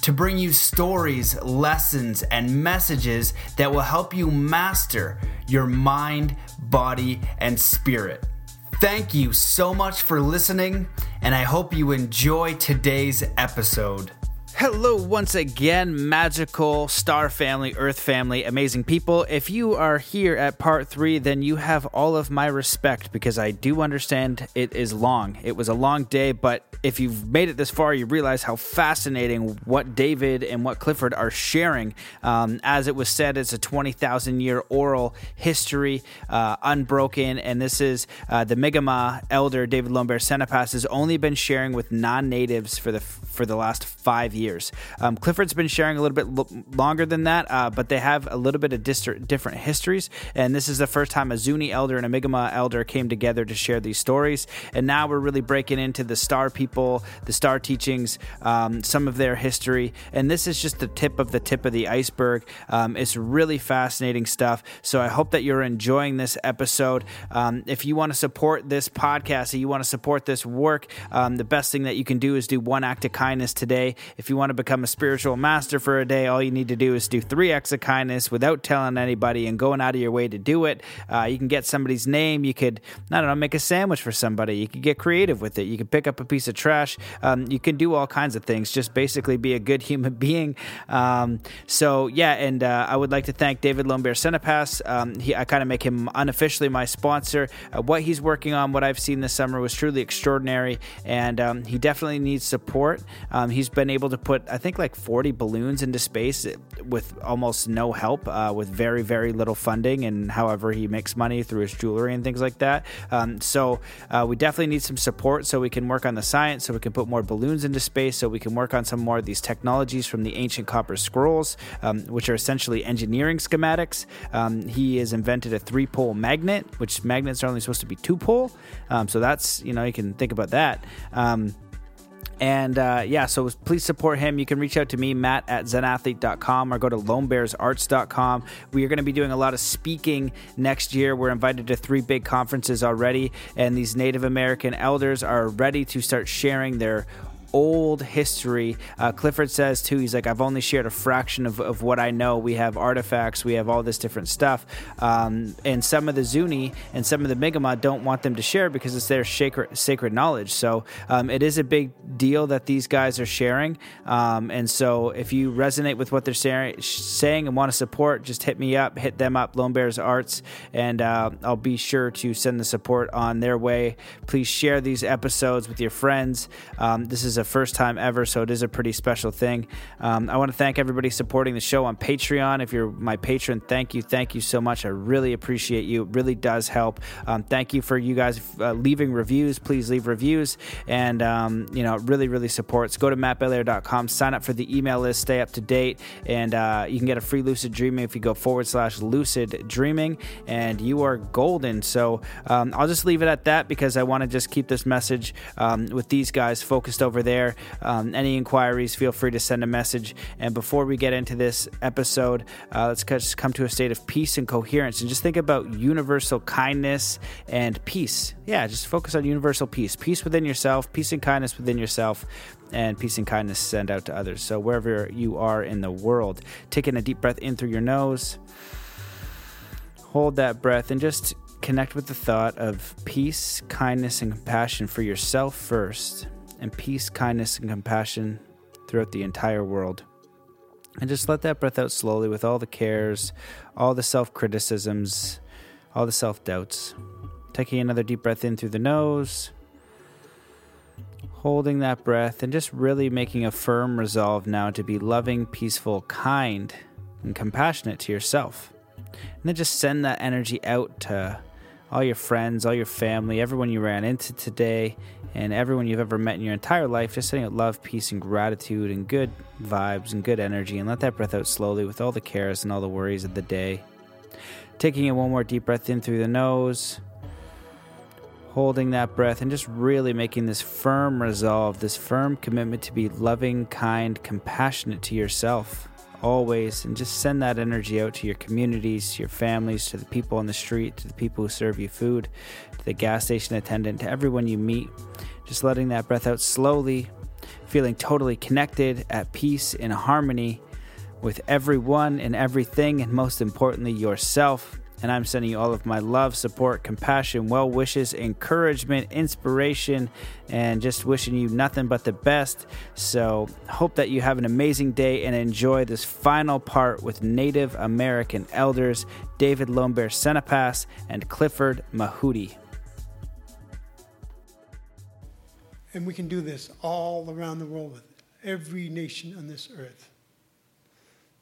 to bring you stories, lessons, and messages that will help you master your mind, body, and spirit. Thank you so much for listening, and I hope you enjoy today's episode. Hello, once again, magical star family, earth family, amazing people. If you are here at part three, then you have all of my respect because I do understand it is long. It was a long day, but if you've made it this far, you realize how fascinating what David and what Clifford are sharing. Um, as it was said, it's a 20,000 year oral history, uh, unbroken. And this is uh, the Mi'kmaq elder, David Lonebear Sanipass, has only been sharing with non natives for the, for the last five years. Um, Clifford's been sharing a little bit lo- longer than that, uh, but they have a little bit of different histories. And this is the first time a Zuni elder and a Mi'kmaq elder came together to share these stories. And now we're really breaking into the star people people, the star teachings, um, some of their history. And this is just the tip of the tip of the iceberg. Um, it's really fascinating stuff. So I hope that you're enjoying this episode. Um, if you want to support this podcast, if you want to support this work, um, the best thing that you can do is do one act of kindness today. If you want to become a spiritual master for a day, all you need to do is do three acts of kindness without telling anybody and going out of your way to do it. Uh, you can get somebody's name. You could, I don't know, make a sandwich for somebody. You could get creative with it. You could pick up a piece of trash. Um, you can do all kinds of things. Just basically be a good human being. Um, so yeah, and uh, I would like to thank David Lonebear Sanipass. Um, he, I kind of make him unofficially my sponsor. Uh, what he's working on, what I've seen this summer, was truly extraordinary, and um, he definitely needs support. Um, he's been able to put, I think, like 40 balloons into space with almost no help, uh, with very very little funding, and however he makes money through his jewelry and things like that. Um, so uh, we definitely need some support so we can work on the science so we can put more balloons into space, so we can work on some more of these technologies from the ancient copper scrolls, um, which are essentially engineering schematics. Um, he has invented a three pole magnet, which magnets are only supposed to be two pole. Um, so that's, you know, you can think about that. And uh, yeah, so please support him. You can reach out to me, Matt at zenathlete.com, or go to lonebearsarts.com. We are going to be doing a lot of speaking next year. We're invited to three big conferences already, and these Native American elders are ready to start sharing their old history. Uh, Clifford says too, he's like, I've only shared a fraction of, of what I know. We have artifacts, we have all this different stuff. Um, and some of the Zuni and some of the Mi'kmaq don't want them to share because it's their sacred, sacred knowledge. So um, it is a big deal that these guys are sharing. Um, and so if you resonate with what they're saying, saying and want to support, just hit me up, hit them up, Lone Bears Arts, and uh, I'll be sure to send the support on their way. Please share these episodes with your friends. Um, this is a first time ever, so it is a pretty special thing. Um, I want to thank everybody supporting the show on Patreon. If you're my patron, thank you, thank you so much. I really appreciate you. It really does help. Um, thank you for you guys uh, leaving reviews. Please leave reviews, and um, you know, really, really supports. Go to mattbelair.com, sign up for the email list, stay up to date, and uh, you can get a free lucid dreaming if you go forward slash lucid dreaming, and you are golden. So um, I'll just leave it at that because I want to just keep this message um, with these guys focused over there there. Um, any inquiries, feel free to send a message. And before we get into this episode, uh, let's just come to a state of peace and coherence and just think about universal kindness and peace. Yeah, just focus on universal peace peace within yourself, peace and kindness within yourself and peace and kindness send out to others. So, wherever you are in the world, taking a deep breath in through your nose, hold that breath, and just connect with the thought of peace, kindness, and compassion for yourself first, and peace, kindness, and compassion throughout the entire world. And just let that breath out slowly with all the cares, all the self criticisms, all the self doubts. Taking another deep breath in through the nose, holding that breath, and just really making a firm resolve now to be loving, peaceful, kind, and compassionate to yourself. And then just send that energy out to all your friends, all your family, everyone you ran into today, and everyone you've ever met in your entire life. Just sending out love, peace, and gratitude, and good vibes and good energy. And let that breath out slowly with all the cares and all the worries of the day. Taking in one more deep breath in through the nose holding that breath and just really making this firm resolve, this firm commitment to be loving, kind, compassionate to yourself always, and just send that energy out to your communities, your families, to the people on the street, to the people who serve you food, to the gas station attendant, to everyone you meet. Just letting that breath out slowly, feeling totally connected, at peace, in harmony with everyone and everything, and most importantly, yourself and I'm sending you all of my love, support, compassion, well wishes, encouragement, inspiration, and just wishing you nothing but the best. So, hope that you have an amazing day and enjoy this final part with Native American elders David Lonebear Sanipass and Clifford Mahooty. And we can do this all around the world with every nation on this earth.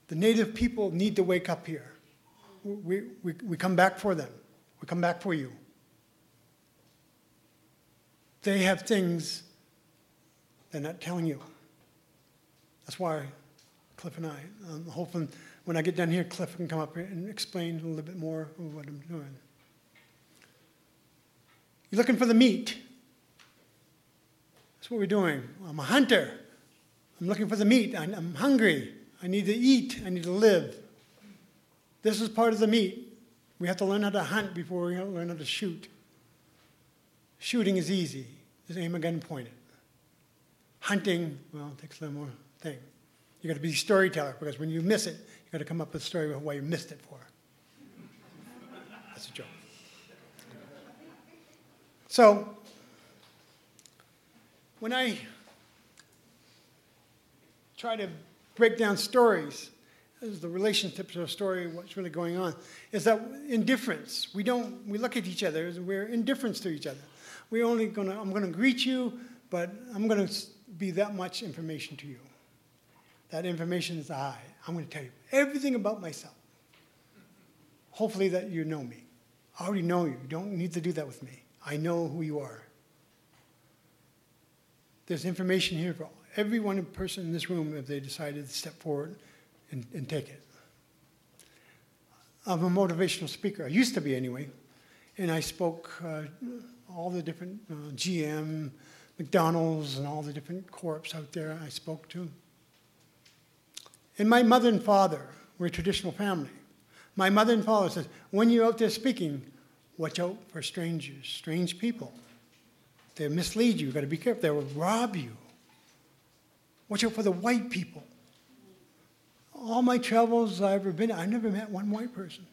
The native people need to wake up here we, we, we come back for them. We come back for you. They have things they're not telling you. That's why Cliff and I, I'm hoping when I get down here, Cliff can come up and explain a little bit more of what I'm doing. You're looking for the meat. That's what we're doing. I'm a hunter. I'm looking for the meat. I'm hungry. I need to eat. I need to live. This is part of the meat. We have to learn how to hunt before we learn how to shoot. Shooting is easy. Just aim a gun and point it. Hunting, well, it takes a little more thing. You got to be a storyteller because when you miss it, you got to come up with a story of why you missed it for. That's a joke. So, when I try to break down stories, is the relationship to the story, what's really going on, is that indifference. We don't, we look at each other, we're indifference to each other. We're only gonna, I'm gonna greet you, but I'm gonna be that much information to you. That information is I. I'm gonna tell you everything about myself. Hopefully that you know me. I already know you. You don't need to do that with me. I know who you are. There's information here for every one person in this room if they decided to step forward and, and take it. I'm a motivational speaker. I used to be anyway. And I spoke uh, all the different uh, GM, McDonald's, and all the different corps out there I spoke to. And my mother and father were a traditional family. My mother and father says, when you're out there speaking, watch out for strangers, strange people. They mislead you. You've got to be careful. They will rob you. Watch out for the white people all my travels I've ever been, I never met one white person.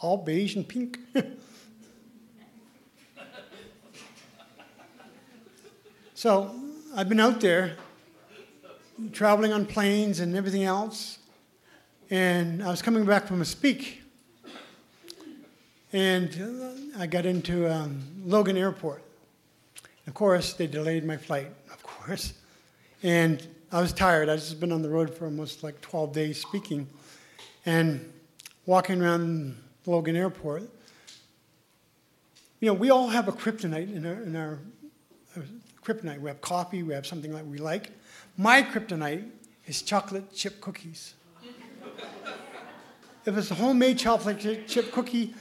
All beige and pink. so I've been out there traveling on planes and everything else. And I was coming back from a speak. And I got into um, Logan Airport. Of course, they delayed my flight, of course. And I was tired. I'd just been on the road for almost like 12 days speaking. And walking around Logan Airport, you know, we all have a kryptonite in our, in our uh, kryptonite. We have coffee, we have something that we like. My kryptonite is chocolate chip cookies. if it's a homemade chocolate chip cookie,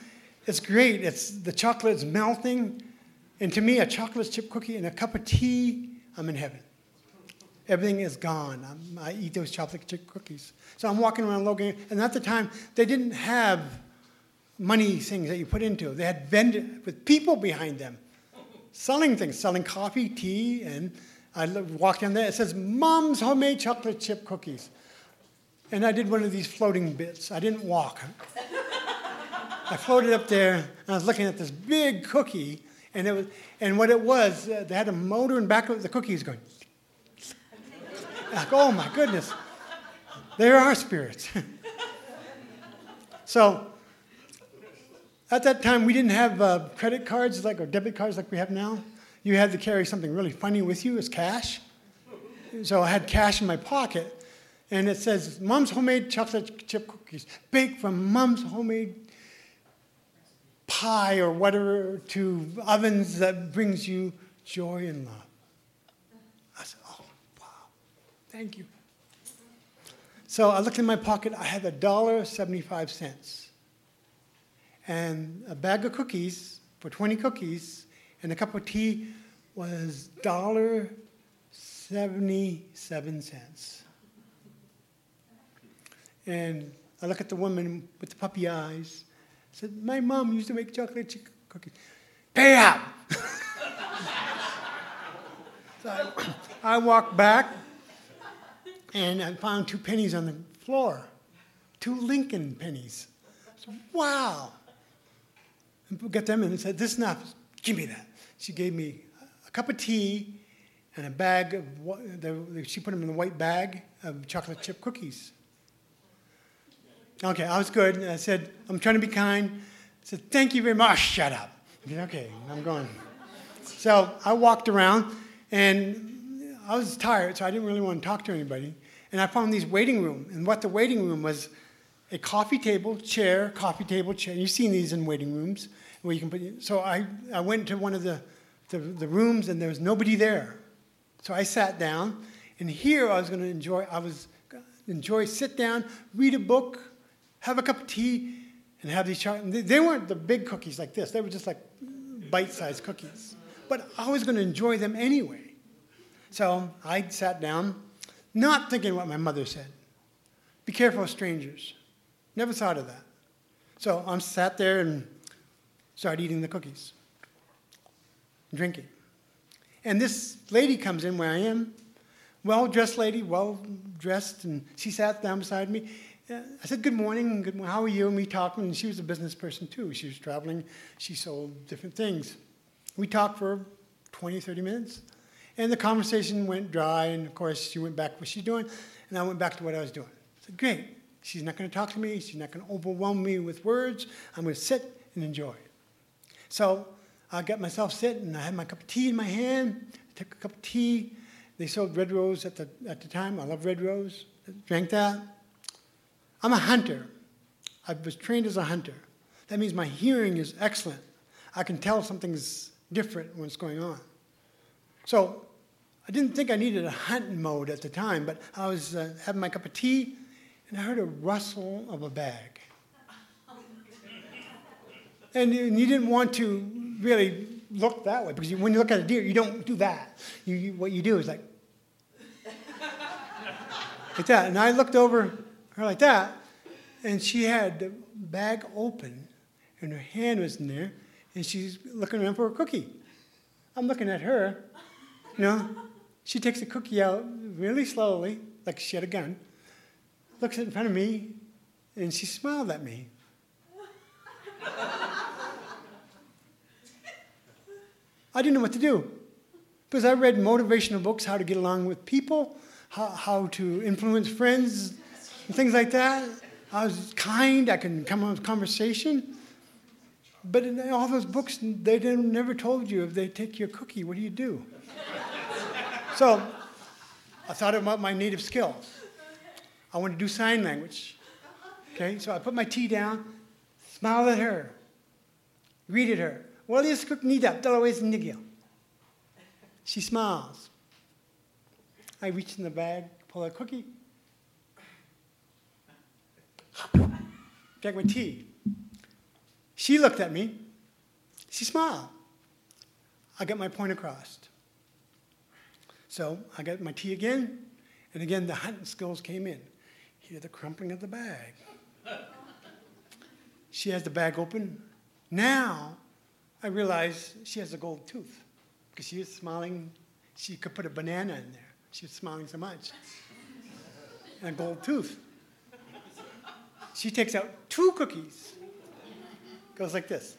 it's great. It's, the chocolate is melting. And to me, a chocolate chip cookie and a cup of tea, I'm in heaven. Everything is gone. I'm, i eat those chocolate chip cookies. So I'm walking around Logan, and at the time, they didn't have money things that you put into. They had vendors with people behind them selling things, selling coffee, tea, and I walked in there. It says, Mom's homemade chocolate chip cookies. And I did one of these floating bits. I didn't walk. I floated up there, and I was looking at this big cookie, and, it was, and what it was, uh, they had a motor in back of the cookies going, like, oh my goodness, there are spirits. so at that time, we didn't have uh, credit cards like or debit cards like we have now. You had to carry something really funny with you as cash. So I had cash in my pocket, and it says "Mom's homemade chocolate chip cookies, baked from Mom's homemade pie or whatever to ovens that brings you joy and love. I said, oh, wow, thank you. So I looked in my pocket, I had a dollar seventy-five cents. And a bag of cookies for 20 cookies and a cup of tea was dollar 77 cents. And I look at the woman with the puppy eyes. Said, My mom used to make chocolate chip cookies. Pay up! so I, I walked back and I found two pennies on the floor. Two Lincoln pennies. Said, wow. And got them and said, This is not, give me that. She gave me a cup of tea and a bag of, she put them in a white bag of chocolate chip cookies. Okay, I was good. I said, I'm trying to be kind. I said, thank you very much. Shut up. Said, okay, I'm going. So I walked around and I was tired, so I didn't really want to talk to anybody. And I found these waiting room. And what the waiting room was a coffee table, chair, coffee table, chair. You've seen these in waiting rooms where you can put. So I, I went to one of the, the, the rooms and there was nobody there. So I sat down, and here I was going to enjoy. I was enjoy, sit down, read a book, have a cup of tea, and have these. They weren't the big cookies like this. They were just like bite-sized cookies. But I was going to enjoy them anyway. So I sat down, not thinking what my mother said. Be careful of strangers. Never thought of that. So I'm sat there and started eating the cookies, drinking. And this lady comes in where I am, well dressed lady, well dressed, and she sat down beside me. I said, Good morning, good morning, how are you? And we talked, and she was a business person too. She was traveling, she sold different things. We talked for 20, 30 minutes, and the conversation went dry, and of course, she went back to what she's doing, and I went back to what I was doing. I said, Great, she's not going to talk to me, she's not going to overwhelm me with words. I'm going to sit and enjoy. So I got myself sitting. I had my cup of tea in my hand. I took a cup of tea. They sold Red Rose at the, at the time. I love Red Rose. I drank that. I'm a hunter. I was trained as a hunter. That means my hearing is excellent. I can tell something's different when it's going on. So I didn't think I needed a hunting mode at the time, but I was uh, having my cup of tea, and I heard a rustle of a bag. And you didn't want to really look that way because when you look at a deer, you don't do that. You, you, what you do is like, like that. And I looked over her like that, and she had the bag open, and her hand was in there, and she's looking around for a cookie. I'm looking at her, you know. She takes a cookie out really slowly, like she had a gun, looks in front of me, and she smiled at me. I didn't know what to do. Because I read motivational books, how to get along with people, how, how to influence friends, and things like that. I was kind, I can come up with conversation. But in all those books, they never told you if they take your cookie, what do you do? So I thought about my native skills. I want to do sign language. Okay, so I put my tea down, smiled at her, greeted her. Well, this cook dalaway nigya. She smiles. I reach in the bag, pull a cookie. Drink my tea. She looked at me. She smiled. I got my point across. So I got my tea again, and again the hunting skills came in. Hear the crumpling of the bag. She has the bag open. Now I realize she has a gold tooth because she was smiling. She could put a banana in there. She was smiling so much. And a gold tooth. She takes out two cookies. Goes like this.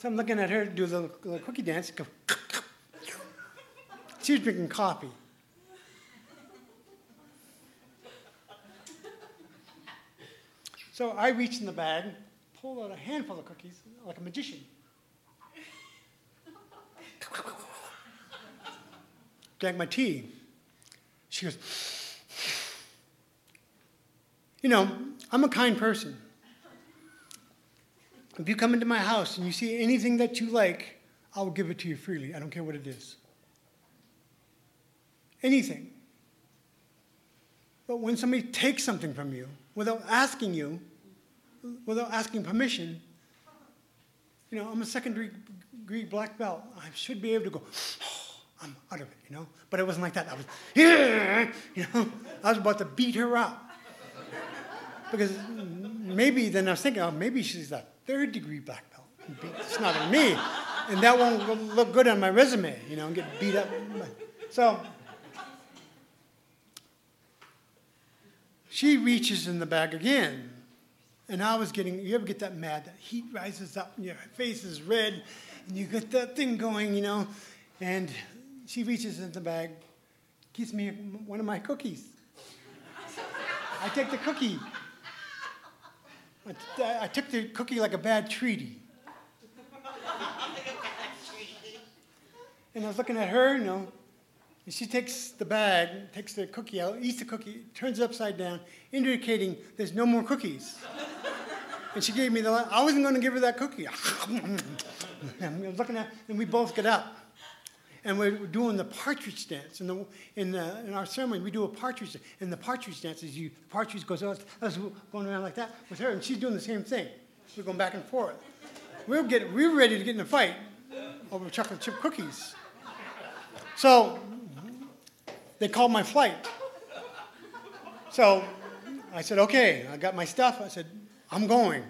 So I'm looking at her do the little cookie dance. Go. She was drinking coffee. So I reached in the bag, pulled out a handful of cookies like a magician. Drank my tea. She goes, You know, I'm a kind person. If you come into my house and you see anything that you like, I will give it to you freely. I don't care what it is. Anything. But when somebody takes something from you without asking you, without asking permission, you know, I'm a second degree black belt. I should be able to go, oh, I'm out of it, you know? But it wasn't like that. I was, yeah, you know, I was about to beat her up. Because maybe then I was thinking, oh, maybe she's a third degree black belt. It's not on me. And that won't look good on my resume, you know, and get beat up. So she reaches in the bag again. And I was getting, you ever get that mad? That heat rises up and your face is red and you get that thing going, you know. And she reaches in the bag, gives me one of my cookies. I take the cookie. I, I took the cookie like a bad treaty. And I was looking at her, you know, and she takes the bag, takes the cookie out, eats the cookie, turns it upside down, indicating there's no more cookies. and she gave me the, I wasn't going to give her that cookie. I was looking at, and we both get up. And we're doing the partridge dance. In, the, in, the, in our ceremony, we do a partridge dance. And the partridge dance is you, the partridge goes I was going around like that with her, and she's doing the same thing. We're going back and forth. We're, getting, we're ready to get in a fight over chocolate chip cookies. So they called my flight. So I said, okay, I got my stuff. I said, I'm going.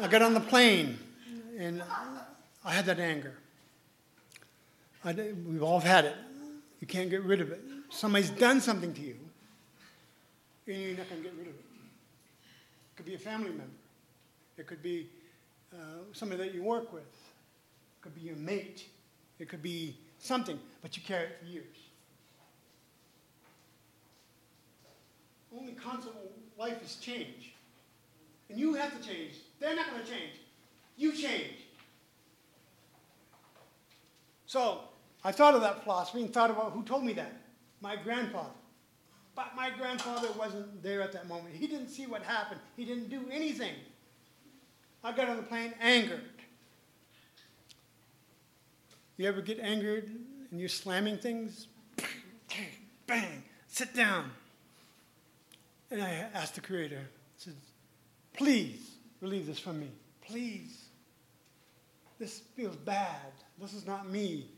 I got on the plane, and I had that anger. I, we've all had it. You can't get rid of it. Somebody's done something to you, and you're not going to get rid of it. It could be a family member. It could be uh, somebody that you work with. It could be your mate. It could be something, but you carry it for years. Only constant life is change. And you have to change. They're not going to change. You change. So I thought of that philosophy and thought about who told me that. My grandfather. But my grandfather wasn't there at that moment. He didn't see what happened. He didn't do anything. I got on the plane angered. You ever get angered and you're slamming things? Bang, sit down. And I asked the Creator, I said, please relieve this from me. Please. This feels bad. This is not me.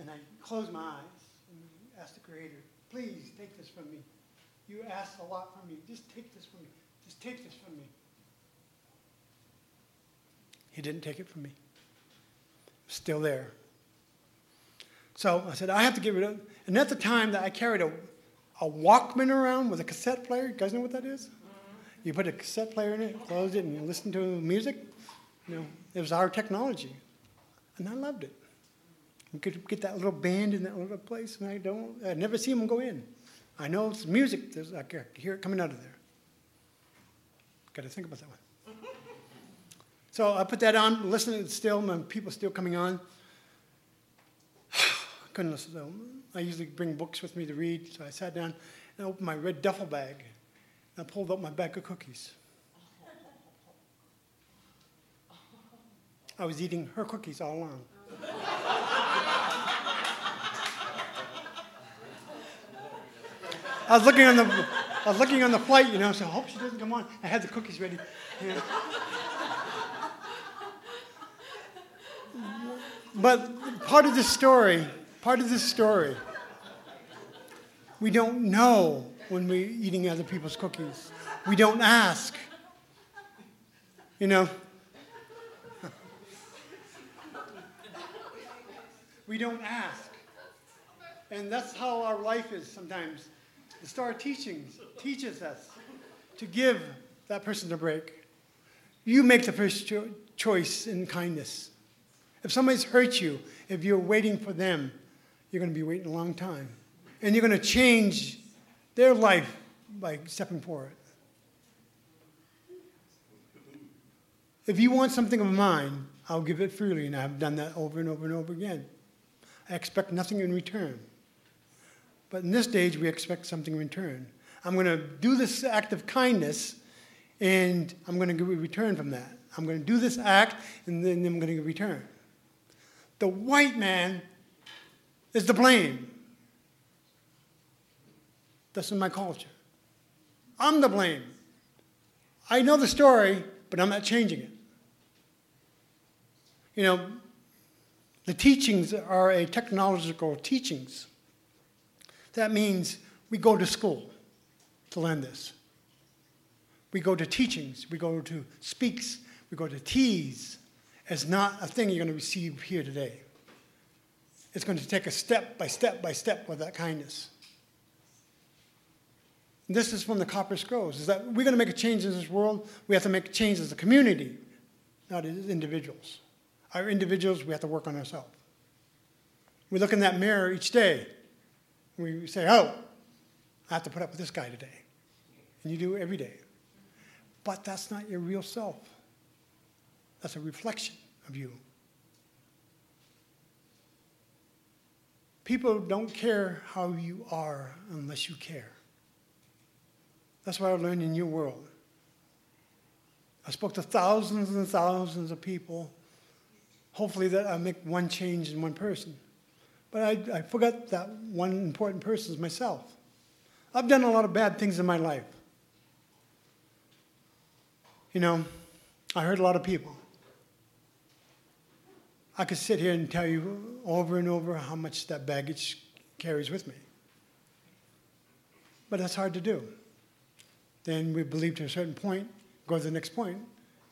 And I closed my eyes and asked the Creator, please take this from me. You asked a lot from me. Just take this from me. Just take this from me. He didn't take it from me still there. So I said, I have to get rid of it. And at the time that I carried a, a Walkman around with a cassette player, you guys know what that is? Mm-hmm. You put a cassette player in it, close it, and you listen to music. You know, it was our technology. And I loved it. We could get that little band in that little place, and I don't, I never see them go in. I know it's music, There's, I can hear it coming out of there. Got to think about that one. So I put that on, listening still, my people still coming on. couldn't listen to them. I usually bring books with me to read, so I sat down and I opened my red duffel bag. And I pulled out my bag of cookies. I was eating her cookies all along. I was looking on the, I was looking on the flight, you know, so I hope she doesn't come on. I had the cookies ready. You know. But part of the story, part of the story, we don't know when we're eating other people's cookies. We don't ask. You know? we don't ask. And that's how our life is sometimes. The Star Teachings teaches us to give that person a break. You make the first cho- choice in kindness. If somebody's hurt you, if you're waiting for them, you're going to be waiting a long time. And you're going to change their life by stepping forward. If you want something of mine, I'll give it freely, and I've done that over and over and over again. I expect nothing in return. But in this stage, we expect something in return. I'm going to do this act of kindness, And I'm going to return from that. I'm going to do this act, and then I'm going to return. The white man is the blame. That's in my culture. I'm the blame. I know the story, but I'm not changing it. You know, the teachings are a technological teachings. That means we go to school to learn this. We go to teachings, we go to speaks, we go to teas. It's not a thing you're going to receive here today. It's going to take a step by step by step with that kindness. And this is from the Copper Scrolls, is that we're going to make a change in this world, we have to make a change as a community, not as individuals. Our individuals, we have to work on ourselves. We look in that mirror each day. We say, oh, I have to put up with this guy today. And you do every day. But that's not your real self. That's a reflection of you. People don't care how you are unless you care. That's what I learned in your world. I spoke to thousands and thousands of people. Hopefully, that I make one change in one person. But I, I forgot that one important person is myself. I've done a lot of bad things in my life. You know, I hurt a lot of people. I could sit here and tell you over and over how much that baggage carries with me. But that's hard to do. Then we believe to a certain point, go to the next point,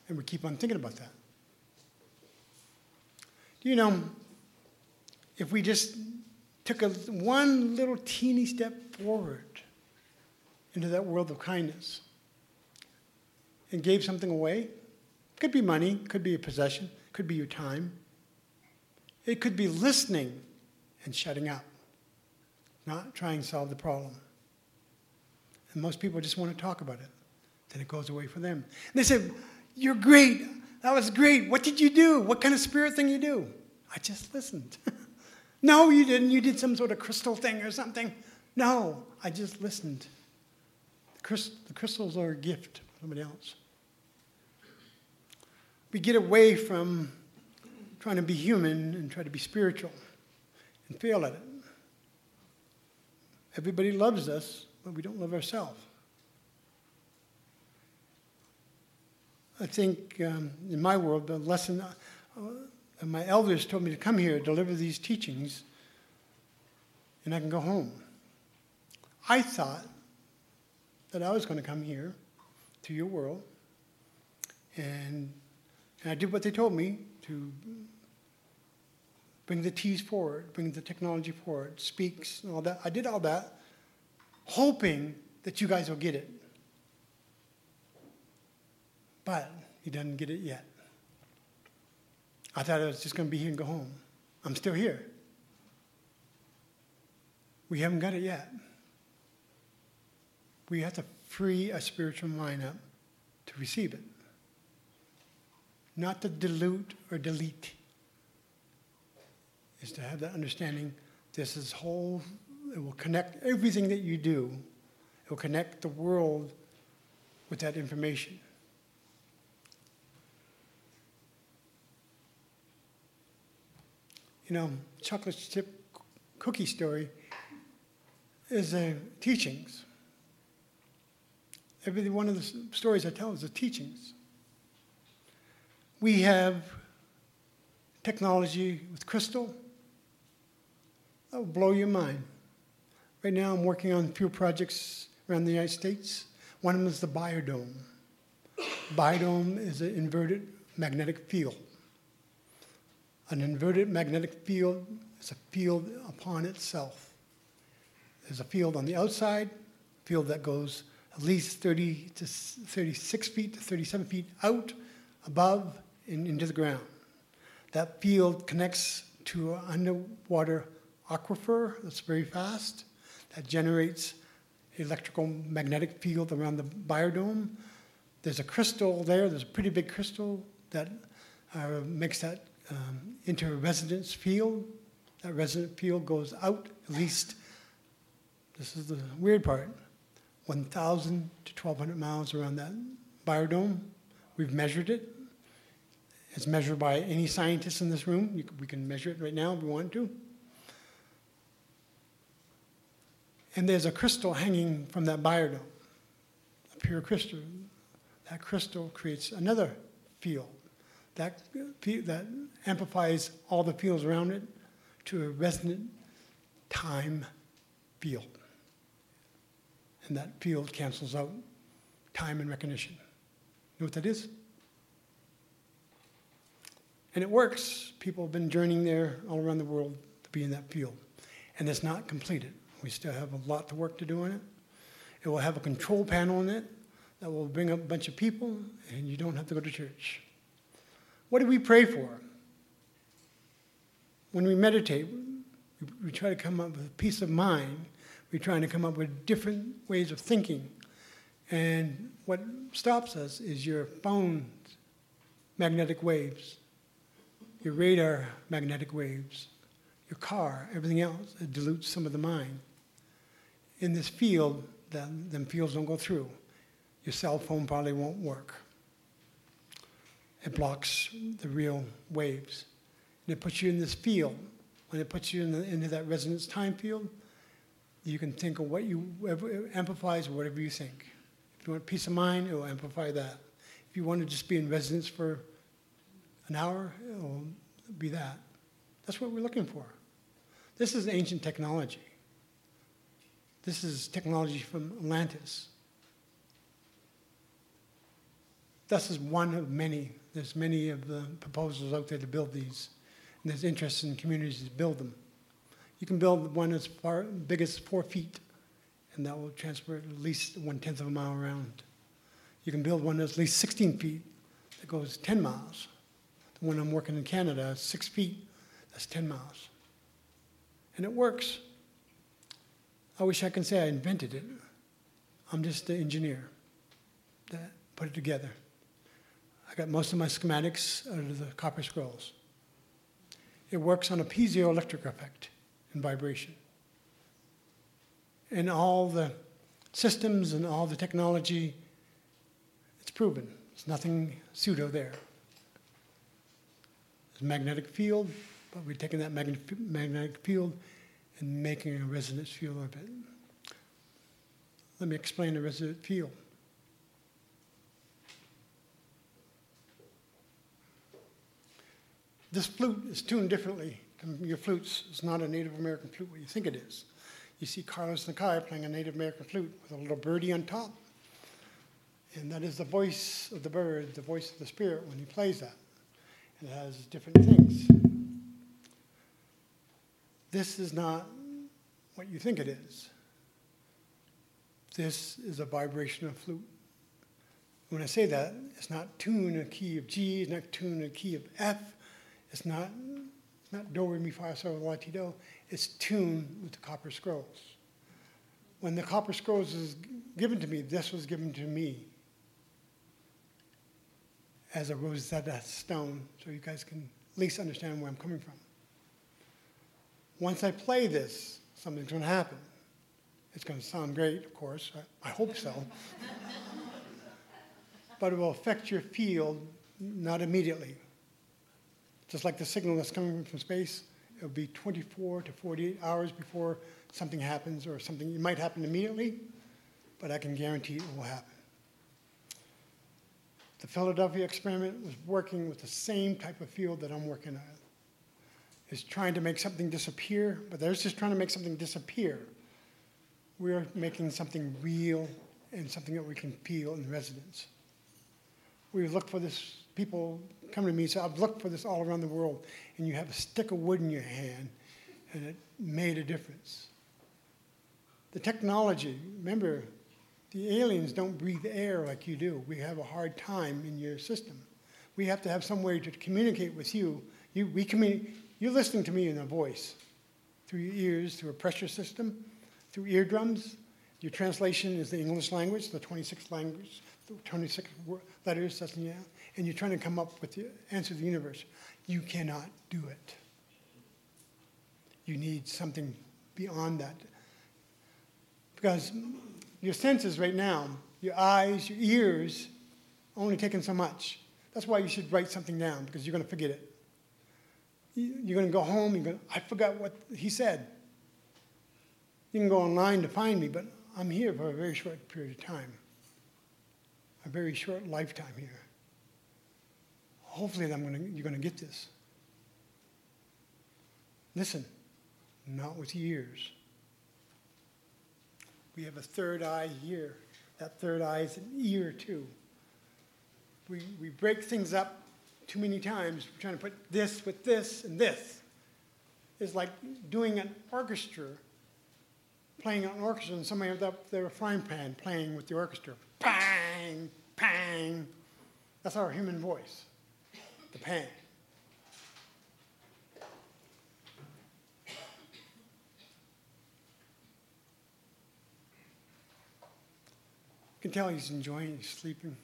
and we keep on thinking about that. Do you know, if we just took a, one little teeny step forward into that world of kindness and gave something away, could be money, could be a possession, could be your time. It could be listening and shutting up, not trying to solve the problem. And most people just want to talk about it. Then it goes away for them. And they say, You're great. That was great. What did you do? What kind of spirit thing you do? I just listened. no, you didn't. You did some sort of crystal thing or something. No, I just listened. The, the crystals are a gift for somebody else. We get away from trying to be human and try to be spiritual and fail at it. Everybody loves us, but we don't love ourselves. I think um, in my world, the lesson uh, my elders told me to come here, deliver these teachings, and I can go home. I thought that I was going to come here to your world, and, and I did what they told me to bring the teas forward, bring the technology forward, speaks, and all that. I did all that, hoping that you guys will get it. But you didn't get it yet. I thought I was just going to be here and go home. I'm still here. We haven't got it yet. We have to free a spiritual mind up to receive it, not to dilute or delete. Is to have that understanding. This is whole. It will connect everything that you do. It will connect the world with that information. You know, chocolate chip cookie story is a teachings. Every one of the stories I tell is the teachings. We have technology with crystal. That will blow your mind. Right now, I'm working on a few projects around the United States. One of them is the biodome. Biodome is an inverted magnetic field. An inverted magnetic field is a field upon itself. There's a field on the outside, field that goes at least 30 to 36 feet to 37 feet out, above, and into the ground. That field connects to an underwater aquifer that's very fast, that generates electrical magnetic field around the biodome. There's a crystal there, there's a pretty big crystal that uh, makes that um, into a residence field. That resident field goes out at least, this is the weird part, 1,000 to 1,200 miles around that biodome. We've measured it. It's measured by any scientist in this room. You, we can measure it right now if we want to. And there's a crystal hanging from that biodome, a pure crystal. That crystal creates another field that, that amplifies all the fields around it to a resonant time field. And that field cancels out time and recognition. You know what that is? And it works. People have been journeying there all around the world to be in that field. And it's not completed. We still have a lot to work to do on it. It will have a control panel in it that will bring up a bunch of people, and you don't have to go to church. What do we pray for? When we meditate, we try to come up with peace of mind. We're trying to come up with different ways of thinking. And what stops us is your phone's magnetic waves, your radar magnetic waves, your car, everything else. It dilutes some of the mind. In this field, then, them fields don't go through. Your cell phone probably won't work. It blocks the real waves. It puts you in this field. When it puts you in the, into that resonance time field, you can think of what you amplifies whatever you think. If you want peace of mind, it will amplify that. If you want to just be in resonance for an hour, it will be that. That's what we're looking for. This is ancient technology. This is technology from Atlantis. This is one of many. There's many of the proposals out there to build these, and there's interest in communities to build them. You can build one as far big as four feet, and that will transport at least one tenth of a mile around. You can build one that's at least 16 feet that goes 10 miles. The one I'm working in Canada is six feet, that's 10 miles. And it works. I wish I could say I invented it. I'm just the engineer that put it together. I got most of my schematics out of the copper scrolls. It works on a piezoelectric effect and vibration. And all the systems and all the technology, it's proven. There's nothing pseudo there. There's a magnetic field, but we're taking that magnetic field and making a resonance field of it. Let me explain the resonant field. This flute is tuned differently from your flutes. It's not a Native American flute what you think it is. You see Carlos Nakai playing a Native American flute with a little birdie on top. And that is the voice of the bird, the voice of the spirit when he plays that. It has different things. This is not what you think it is. This is a vibration of flute. When I say that, it's not tuned in a key of G, it's not tuned in a key of F, it's not, it's not Do, Re, Mi, Fa, Sol, La, Ti, Do. It's tuned with the copper scrolls. When the copper scrolls was given to me, this was given to me as a Rosetta Stone, so you guys can at least understand where I'm coming from. Once I play this, something's going to happen. It's going to sound great, of course. I, I hope so. but it will affect your field not immediately. Just like the signal that's coming from space, it'll be 24 to 48 hours before something happens, or something it might happen immediately, but I can guarantee it will happen. The Philadelphia experiment was working with the same type of field that I'm working on is trying to make something disappear, but they're just trying to make something disappear. We're making something real and something that we can feel in residence. We look for this, people come to me and say, I've looked for this all around the world, and you have a stick of wood in your hand, and it made a difference. The technology, remember, the aliens don't breathe air like you do. We have a hard time in your system. We have to have some way to communicate with you. you we communicate you're listening to me in a voice through your ears, through a pressure system, through eardrums. Your translation is the English language, the 26 language, the 26 letters, that's yeah, and you're trying to come up with the answer to the universe. You cannot do it. You need something beyond that. Because your senses right now, your eyes, your ears, only taking so much. That's why you should write something down because you're going to forget it. You're going to go home, you're going to, I forgot what he said. You can go online to find me, but I'm here for a very short period of time, a very short lifetime here. Hopefully, I'm gonna, you're going to get this. Listen, not with ears. We have a third eye here. That third eye is an ear, too. We, we break things up too many times. We're trying to put this with this and this. It's like doing an orchestra, playing an orchestra, and somebody with their frying pan playing with the orchestra. Bang, bang. That's our human voice, the pain. You can tell he's enjoying, sleeping.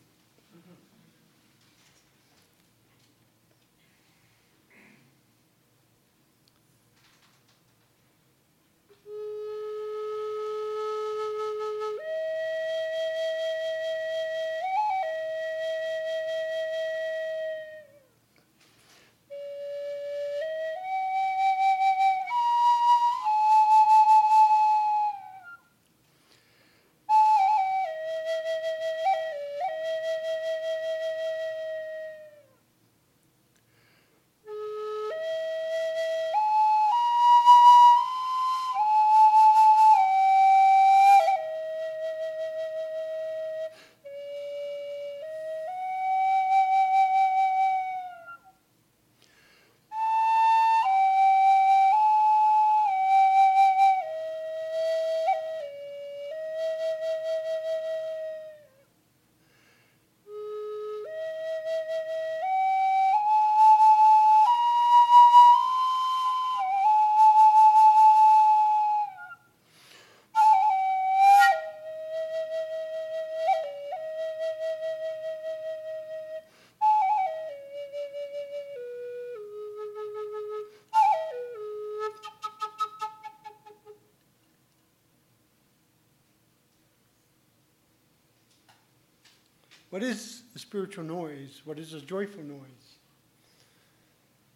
Is a spiritual noise? What is a joyful noise?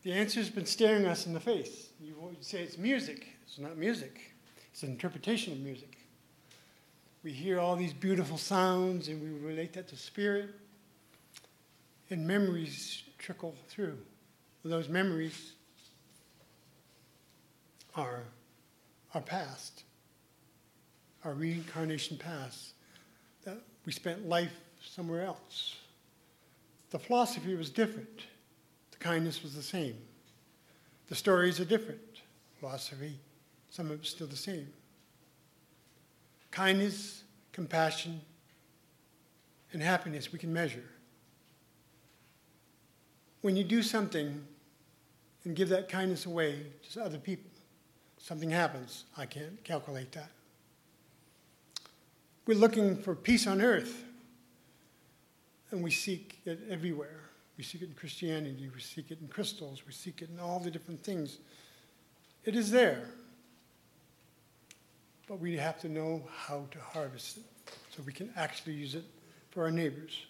The answer has been staring us in the face. You say it's music. It's not music, it's an interpretation of music. We hear all these beautiful sounds and we relate that to spirit, and memories trickle through. Those memories are our past, our reincarnation past, that we spent life somewhere else. The philosophy was different. The kindness was the same. The stories are different. Philosophy, some of it's still the same. Kindness, compassion, and happiness we can measure. When you do something and give that kindness away to other people, something happens. I can't calculate that. We're looking for peace on earth. And we seek it everywhere. We seek it in Christianity, we seek it in crystals, we seek it in all the different things. It is there. But we have to know how to harvest it so we can actually use it for our neighbors,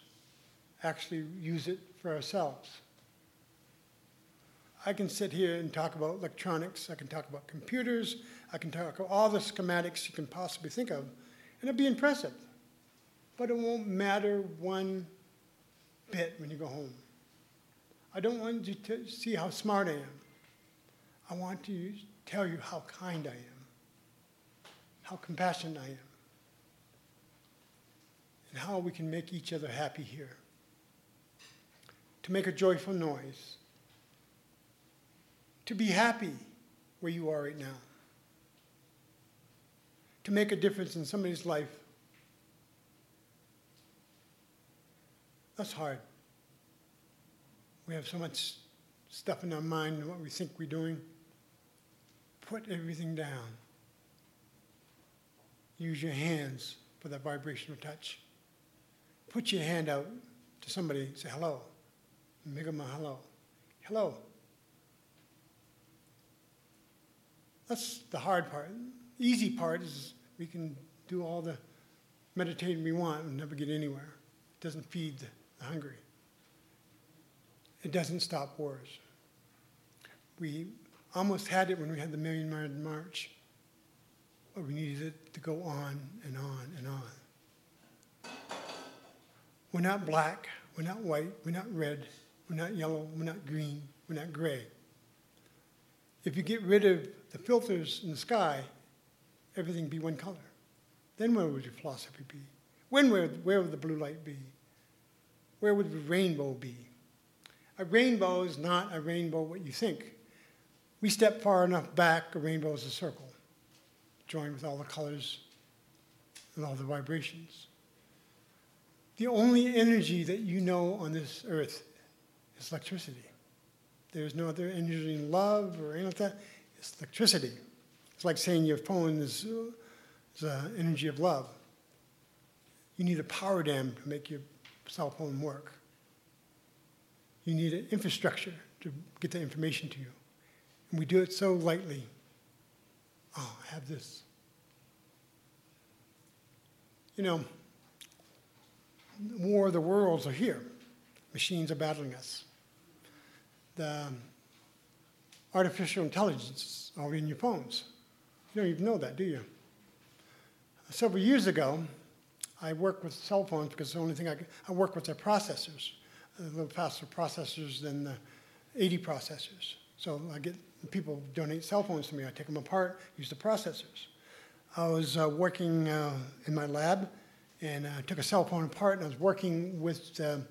actually use it for ourselves. I can sit here and talk about electronics, I can talk about computers, I can talk about all the schematics you can possibly think of, and it'll be impressive. But it won't matter one bit when you go home. I don't want you to see how smart I am. I want to tell you how kind I am, how compassionate I am, and how we can make each other happy here. To make a joyful noise, to be happy where you are right now, to make a difference in somebody's life That's hard. We have so much stuff in our mind and what we think we're doing. Put everything down. Use your hands for that vibrational touch. Put your hand out to somebody, and say hello. Make them a hello. Hello. That's the hard part. The easy part is we can do all the meditating we want and never get anywhere. It doesn't feed the the hungry. It doesn't stop wars. We almost had it when we had the Million Man March, but we needed it to go on and on and on. We're not black, we're not white, we're not red, we're not yellow, we're not green, we're not gray. If you get rid of the filters in the sky, everything be one color. Then where would your philosophy be? When would, where would the blue light be? Where would the rainbow be? A rainbow is not a rainbow what you think. We step far enough back, a rainbow is a circle, joined with all the colors and all the vibrations. The only energy that you know on this earth is electricity. There's no other energy in love or anything like that. It's electricity. It's like saying your phone is, is energy of love. You need a power dam to make your cell phone work. You need an infrastructure to get the information to you. And we do it so lightly. Oh, I have this. You know, war of the worlds are here. Machines are battling us. The um, artificial intelligence is already in your phones. You don't even know that, do you? Several years ago, I work with cell phones because the only thing I, I work with their processors, a little faster processors than the 80 processors. So I get people donate cell phones to me. I take them apart, use the processors. I was uh, working uh, in my lab and I uh, took a cell phone apart and I was working with the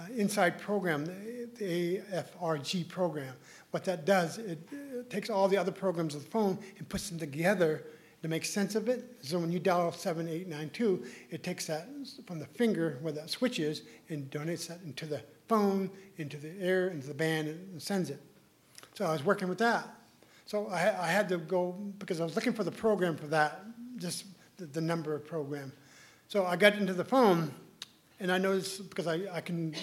uh, inside program, the AFRG program. What that does, it, it takes all the other programs of the phone and puts them together to make sense of it. So when you dial 7892, it takes that from the finger where that switch is and donates that into the phone, into the air, into the band, and sends it. So I was working with that. So I, I had to go, because I was looking for the program for that, just the, the number of program. So I got into the phone, and I noticed, because I, I can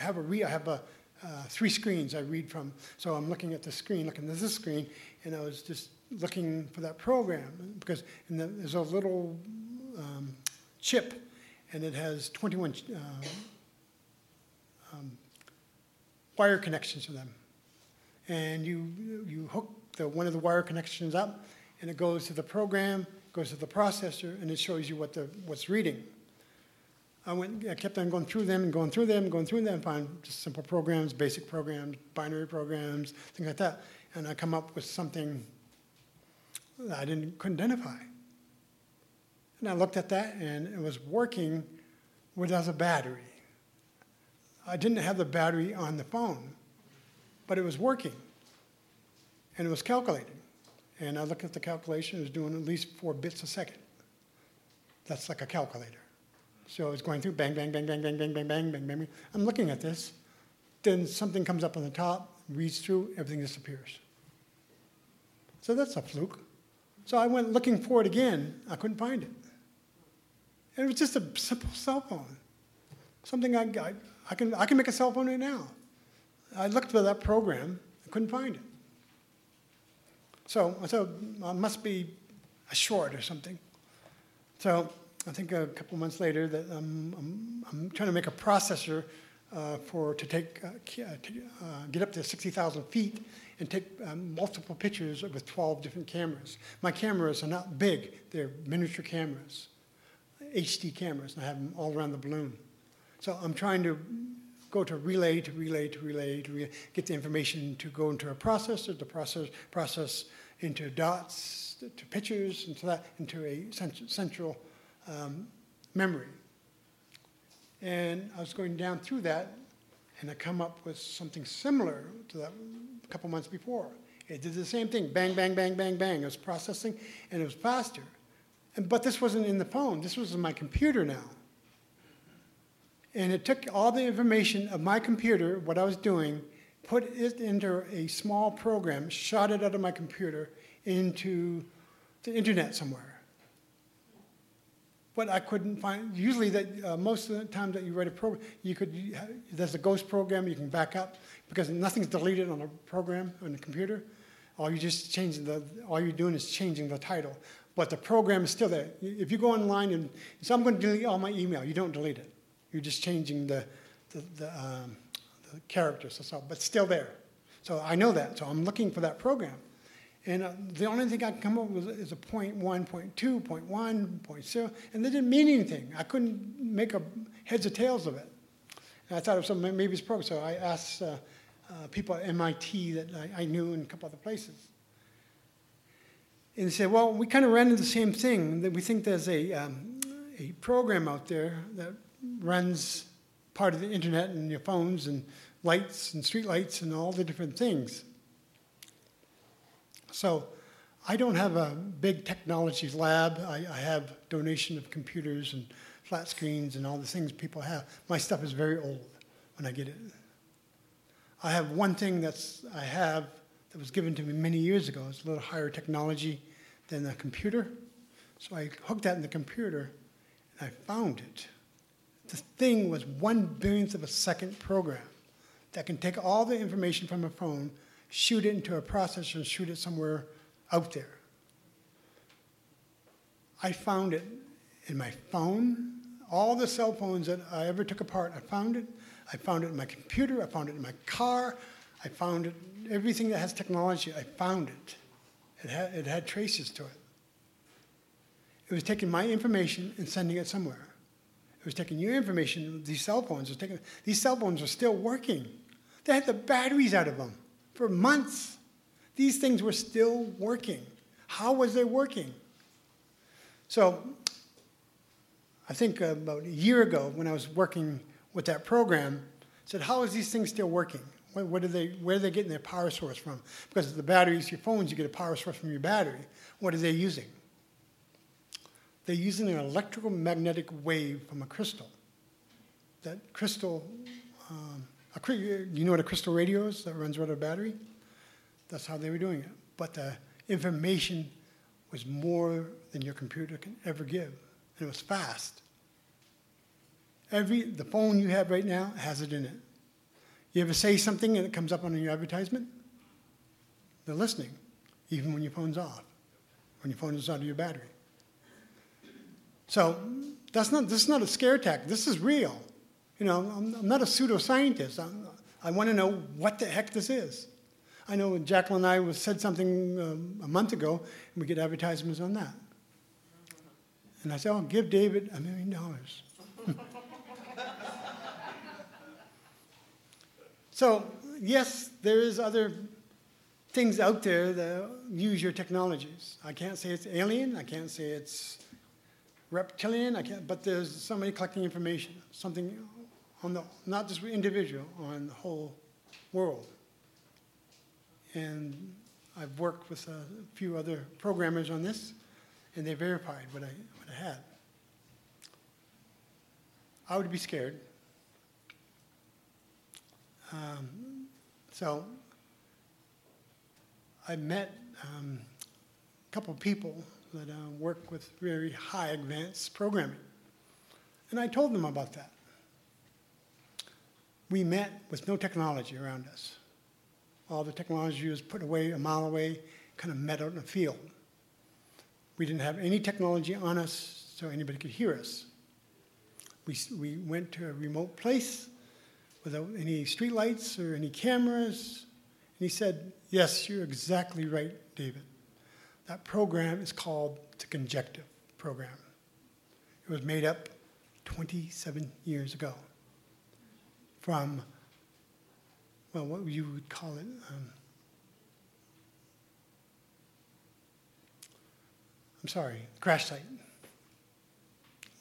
have a re, I have a, uh, three screens I read from. So I'm looking at the screen, looking at this screen, and I was just looking for that program because the, there's a little um, chip, and it has 21 uh, um, wire connections to them. And you, you hook the, one of the wire connections up, and it goes to the program, goes to the processor, and it shows you what the, what's reading. I went, I kept on going through them and going through them, and going through them, and find just simple programs, basic programs, binary programs, things like that, and I come up with something I didn't couldn't identify. And I looked at that, and it was working without a battery. I didn't have the battery on the phone, but it was working, and it was calculating. And I looked at the calculation; it was doing at least four bits a second. That's like a calculator. So it's going through bang, bang, bang, bang, bang, bang, bang, bang, bang, bang. I'm looking at this. Then something comes up on the top, reads through, everything disappears. So that's a fluke. So I went looking for it again. I couldn't find it. And it was just a simple cell phone. Something I, I, I, can, I can make a cell phone right now. I looked for that program. I couldn't find it. So I thought, well, it must be a short or something. So I think a couple months later that I'm, I'm, I'm trying to make a processor uh, for to take uh, to, uh, get up to 60,000 feet and take um, multiple pictures with 12 different cameras. My cameras are not big; they're miniature cameras, HD cameras, and I have them all around the balloon. So I'm trying to go to relay to relay to relay to get the information to go into a processor, to process process into dots, to pictures, into that into a central um, memory. And I was going down through that, and I come up with something similar to that couple months before. It did the same thing, bang, bang, bang, bang, bang. It was processing, and it was faster. And, but this wasn't in the phone. This was in my computer now. And it took all the information of my computer, what I was doing, put it into a small program, shot it out of my computer into the internet somewhere but I couldn't find. Usually, that uh, most of the time that you write a program, you could you there's a ghost program you can back up because nothing's deleted on a program on the computer. All you just changing the all you're doing is changing the title, but the program is still there. If you go online and so I'm going to delete all my email, you don't delete it. You're just changing the, the, the, um, the characters, all, but still there. So I know that. So I'm looking for that program. And uh, the only thing I can come up with is a point one, point two, point one, point zero, and they didn't mean anything. I couldn't make a heads or tails of it. And I thought of some maybe it's program. So I asked uh, uh, people at MIT that I, I, knew in a couple other places. And they said, well, we kind of ran into the same thing. That we think there's a, um, a program out there that runs part of the internet and your phones and lights and street lights and all the different things. So I don't have a big technology lab. I, I, have donation of computers and flat screens and all the things people have. My stuff is very old when I get it. I have one thing that's I have that was given to me many years ago. It's a little higher technology than a computer. So I hooked that in the computer and I found it. The thing was one billionth of a second program that can take all the information from a phone shoot it into a processor and shoot it somewhere out there. I found it in my phone. All the cell phones that I ever took apart, I found it. I found it in my computer. I found it in my car. I found it, everything that has technology, I found it. It had, it had traces to it. It was taking my information and sending it somewhere. It was taking your information, these cell phones, was taking, these cell phones were still working. They had the batteries out of them for months. These things were still working. How was they working? So, I think about a year ago when I was working with that program, I said, How is these things still working? What, are they, where are they getting their power source from? Because the batteries, your phones, you get a power source from your battery. What are they using? They're using an electrical magnetic wave from a crystal. That crystal um, a, you know what a crystal radio is that runs out of battery? That's how they were doing it. But the information was more than your computer can ever give, and it was fast. Every the phone you have right now has it in it. You ever say something and it comes up on your advertisement? They're listening, even when your phone's off, when your phone is out of your battery. So that's not this is not a scare tactic. This is real. You know, I'm, I'm not a pseudoscientist. I'm, i want to know what the heck this is. I know Jacqueline and I was, said something um, a month ago, and we get advertisements on that. And I said, oh, give David a million dollars. so, yes, there is other things out there that use your technologies. I can't say it's alien. I can't say it's reptilian. I can't, but there's somebody collecting information, something on the, not just individual, on the whole world. And I've worked with a few other programmers on this, and they verified what I, what I had. I would be scared. Um, so I met um, a couple of people that uh, work with very high advanced programming. And I told them about that we met with no technology around us. All the technology was put away a mile away, kind of met out in the field. We didn't have any technology on us so anybody could hear us. We, we went to a remote place without any streetlights or any cameras. And he said, Yes, you're exactly right, David. That program is called the Conjective Program. It was made up 27 years ago from, well, what you would call it. Um, I'm sorry, crash site.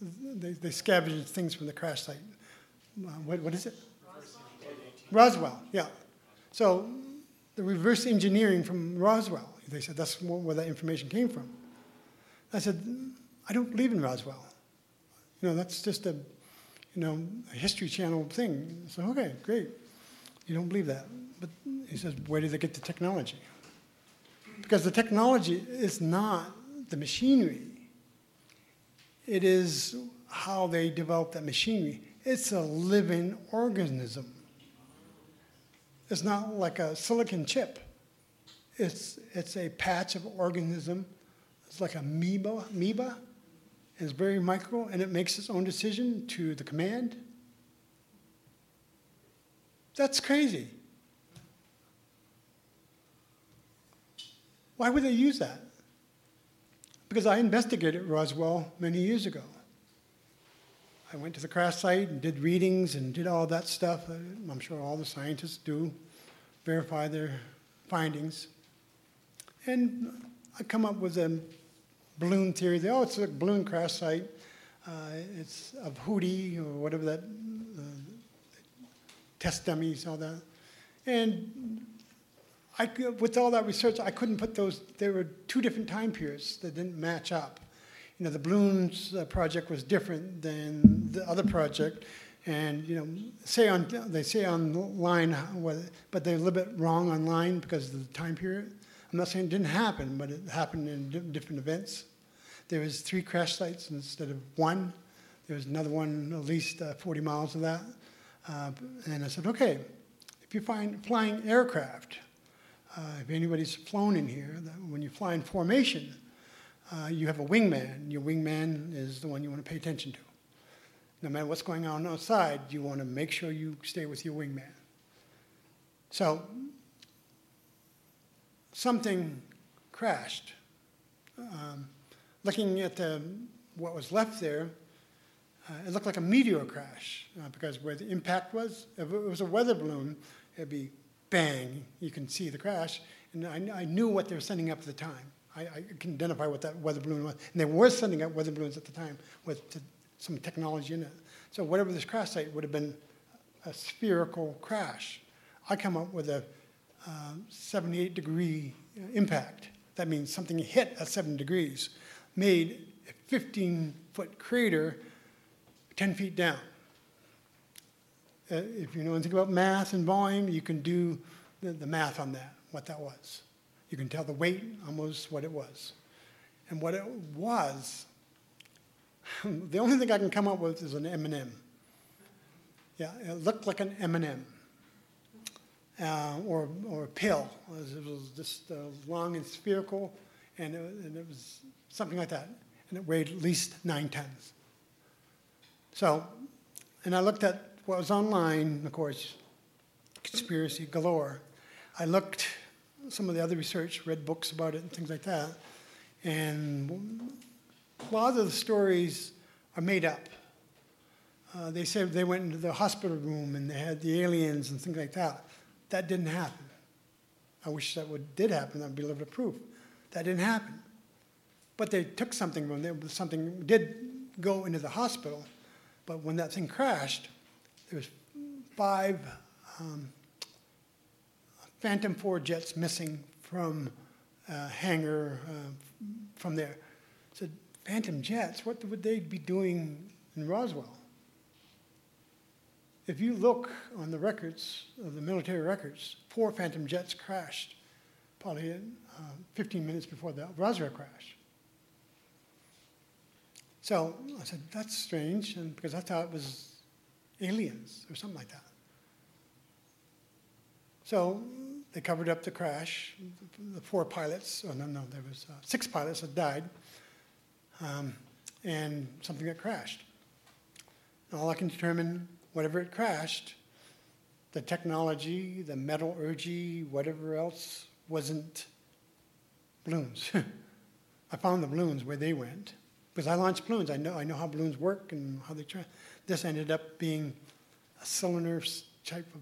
They, they scavenged things from the crash site. Uh, what, what is it? Roswell. Yeah. So the reverse engineering from Roswell, they said that's where that information came from. I said, I don't believe in Roswell. You know, that's just a you know, a History Channel thing. So, okay, great. You don't believe that. But he says, where did they get the technology? Because the technology is not the machinery, it is how they develop that machinery. It's a living organism. It's not like a silicon chip. It's, it's a patch of organism. It's like a amoeba, amoeba it's very micro, and it makes its own decision to the command That's crazy. Why would they use that? Because I investigated Roswell many years ago. I went to the crash site and did readings and did all that stuff. I'm sure all the scientists do, verify their findings. And I come up with a balloon theory. Oh, it's a balloon crash site. Uh, it's of Hootie or whatever that uh, test dummies, all that. And I, with all that research, I couldn't put those. There were two different time periods that didn't match up. You know, the balloons uh, project was different than the other project, and you know, say on they say online, but they're a little bit wrong online because of the time period. I'm not saying it didn't happen, but it happened in different events. There was three crash sites instead of one. There was another one at least uh, 40 miles of that. Uh, and I said, okay, if you find flying aircraft, uh, if anybody's flown in here, when you fly in formation, uh, you have a wingman. Your wingman is the one you want to pay attention to. No matter what's going on outside, you want to make sure you stay with your wingman. So something crashed. Um, looking at the, what was left there, uh, it looked like a meteor crash uh, because where the impact was, if it was a weather balloon, it'd be bang, you can see the crash. And I, I knew what they were sending up at the time. I, I, can identify what that weather balloon was. And they were sending up weather balloons at the time with t- some technology in it. So whatever this crash site would have been a spherical crash. I come up with a uh, 78 degree impact. That means something hit at 7 degrees made a 15 foot crater 10 feet down. Uh, if you know anything about math and volume, you can do the, the math on that, what that was. You can tell the weight, almost what it was. And what it was, the only thing I can come up with is an M&M. Yeah, it looked like an M&M. Uh, or, or a pill. It was, it was just uh, long and spherical, and it, and it was something like that. And it weighed at least nine tons. So, and I looked at what was online, of course, conspiracy galore. I looked some of the other research, read books about it and things like that. And a lot of the stories are made up. Uh, they said they went into the hospital room and they had the aliens and things like that. That didn't happen. I wish that would, did happen. That'd be a little bit of proof. That didn't happen. But they took something from there. Something did go into the hospital, but when that thing crashed, there was five um, Phantom 4 jets missing from a hangar uh, from there. So Phantom jets, what would they be doing in Roswell? If you look on the records, of the military records, four Phantom jets crashed probably uh, 15 minutes before the Roswell crash. So I said, that's strange, and because I thought it was aliens or something like that. So they covered up the crash. The four pilots, oh no, no, there was uh, six pilots that died, um, and something that crashed. And all I can determine, whatever it crashed, the technology, the metallurgy, whatever else, wasn't balloons. I found the balloons where they went because I launched balloons. I know, I know how balloons work and how they try. This ended up being a cylinder type of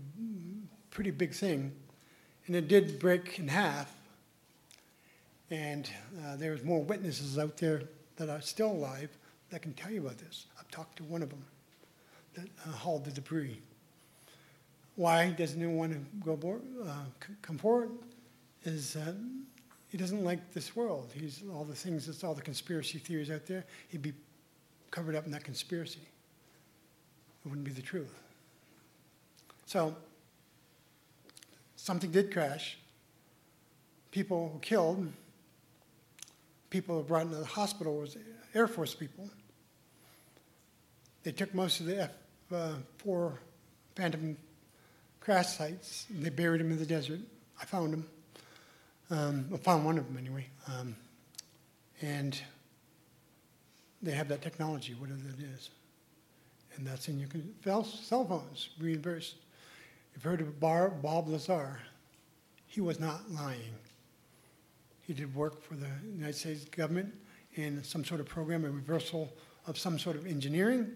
pretty big thing. And it did break in half. And uh, there's more witnesses out there that are still alive that can tell you about this. I've talked to one of them that uh, hauled the debris. Why doesn't anyone go aboard, uh, come forward? Is he doesn't like this world. He's all the things, that's all the conspiracy theories out there. He'd be covered up in that conspiracy. It wouldn't be the truth. So, something did crash. People were killed. People were brought into the hospital was Air Force people. They took most of the F uh, 4 Phantom crash sites and they buried them in the desert. I found them. Um, I found one of them anyway. Um, and they have that technology, whatever it is. And that's in your cell phones, reimbursed. You've heard of Bar, Bob Lazar. He was not lying. He did work for the United States government in some sort of program, a reversal of some sort of engineering.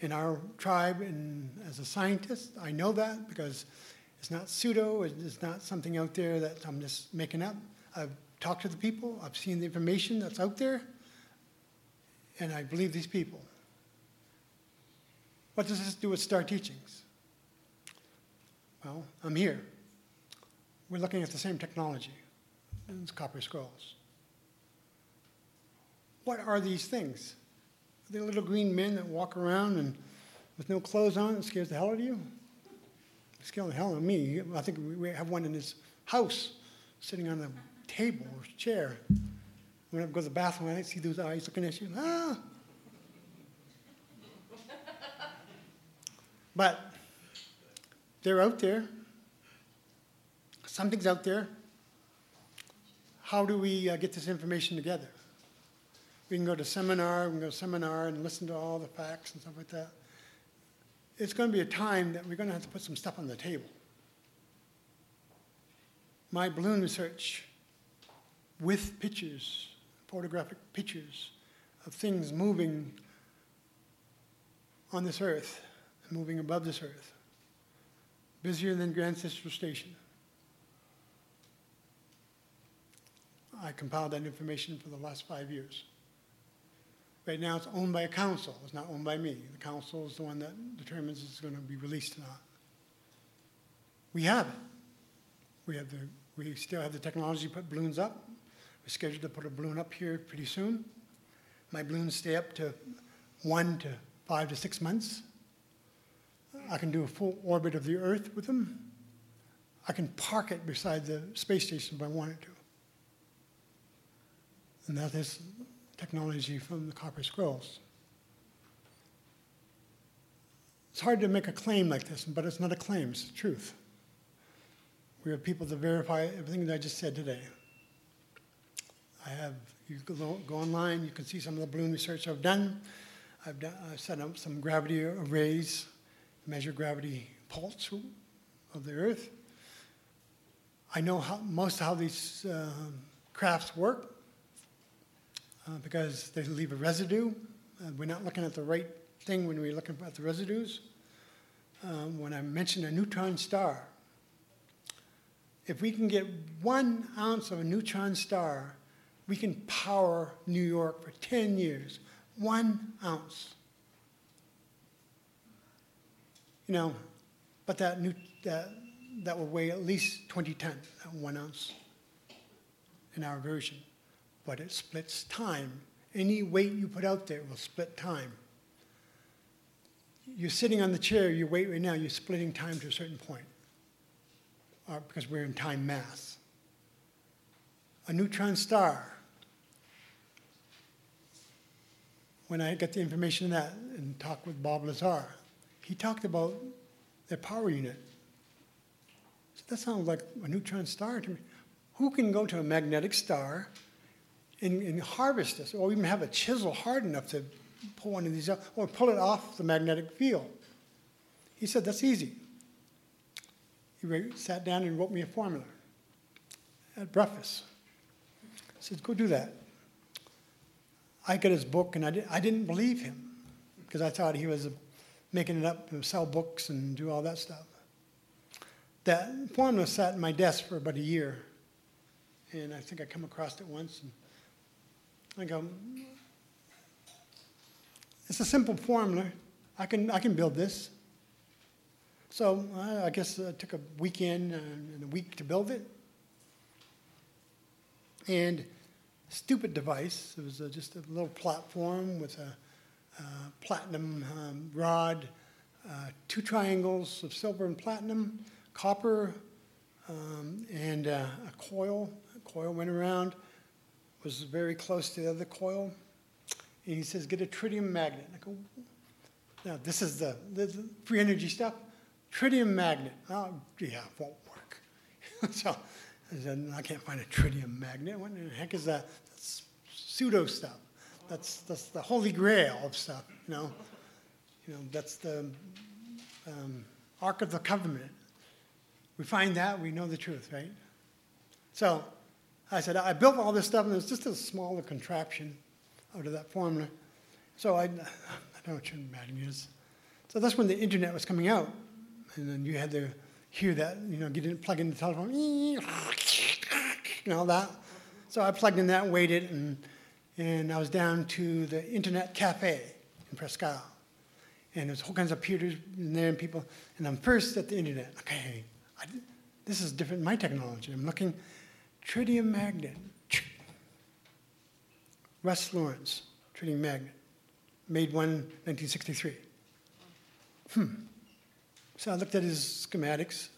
In our tribe, and as a scientist, I know that because it's not pseudo, it's not something out there that I'm just making up. I've talked to the people, I've seen the information that's out there, and I believe these people. What does this do with Star Teachings? Well, I'm here. We're looking at the same technology. It's copper scrolls. What are these things? Are they little green men that walk around and with no clothes on? It scares the hell out of you? Scares the hell out of me. I think we have one in his house sitting on a table or chair. When I go to the bathroom, I see those eyes looking at you. Ah! But they're out there. Something's out there. How do we uh, get this information together? We can go to seminar, we can go to seminar and listen to all the facts and stuff like that. It's going to be a time that we're going to have to put some stuff on the table. My balloon research with pictures, photographic pictures of things moving on this earth, moving above this earth, busier than Grand Central Station. I compiled that information for the last five years. Right now, it's owned by a council. It's not owned by me. The council is the one that determines if it's going to be released or not. We have it. We have the. We still have the technology to put balloons up. We're scheduled to put a balloon up here pretty soon. My balloons stay up to one to five to six months. I can do a full orbit of the Earth with them. I can park it beside the space station if I wanted to. And that is technology from the Copper Scrolls. It's hard to make a claim like this, but it's not a claim, it's the truth. We have people to verify everything that I just said today. I have, you go, go online, you can see some of the balloon research I've done. I've, done, I've set up some gravity arrays, measure gravity pulse of the Earth. I know how, most how these uh, crafts work uh, because they leave a residue. Uh, we're not looking at the right thing when we're looking at the residues. Um, when I mentioned a neutron star, if we can get one ounce of a neutron star, we can power New York for 10 years. One ounce. You know, but that, new, that, that will weigh at least 20 tons, one ounce in our version but it splits time. Any weight you put out there will split time. You're sitting on the chair, your weight right now, you're splitting time to a certain point uh, because we're in time mass. A neutron star, when I got the information on that and talked with Bob Lazar, he talked about their power unit. So that sounds like a neutron star to me. Who can go to a magnetic star and, and harvest this, or even have a chisel hard enough to pull one of these up, or pull it off the magnetic field. He said, That's easy. He sat down and wrote me a formula at breakfast. I said, Go do that. I got his book, and I, did, I didn't believe him because I thought he was making it up and sell books and do all that stuff. That formula sat in my desk for about a year, and I think I come across it once. And I go, it's a simple formula. I can, I can build this. So I guess it took a weekend and a week to build it. And stupid device. It was a, just a little platform with a, a platinum um, rod, uh, two triangles of silver and platinum, copper, um, and uh, a coil. A coil went around was very close to the other coil. And he says, get a tritium magnet. I go, now this is the, the free energy stuff. Tritium magnet. Oh, yeah, it won't work. so I said, I can't find a tritium magnet. What the heck is that? That's pseudo stuff. That's, that's the holy grail of stuff, you know. You know, that's the um, Ark of the Covenant. we find that, we know the truth, right? So I said, I built all this stuff, and it's just a smaller contraption out of that formula. So I, I know what your matting is. So that's when the internet was coming out. And then you had to hear that, you know, get in, plug in the telephone, and all that. So I plugged in that, waited, and, and I was down to the Internet Cafe in Presque Isle. And there's all kinds of computers in there and people. And I'm first at the internet. Okay, I, this is different my technology. I'm looking, tritium magnet. Russ Lawrence, tritium magnet. Made one 1963. Hmm. So I looked at his schematics.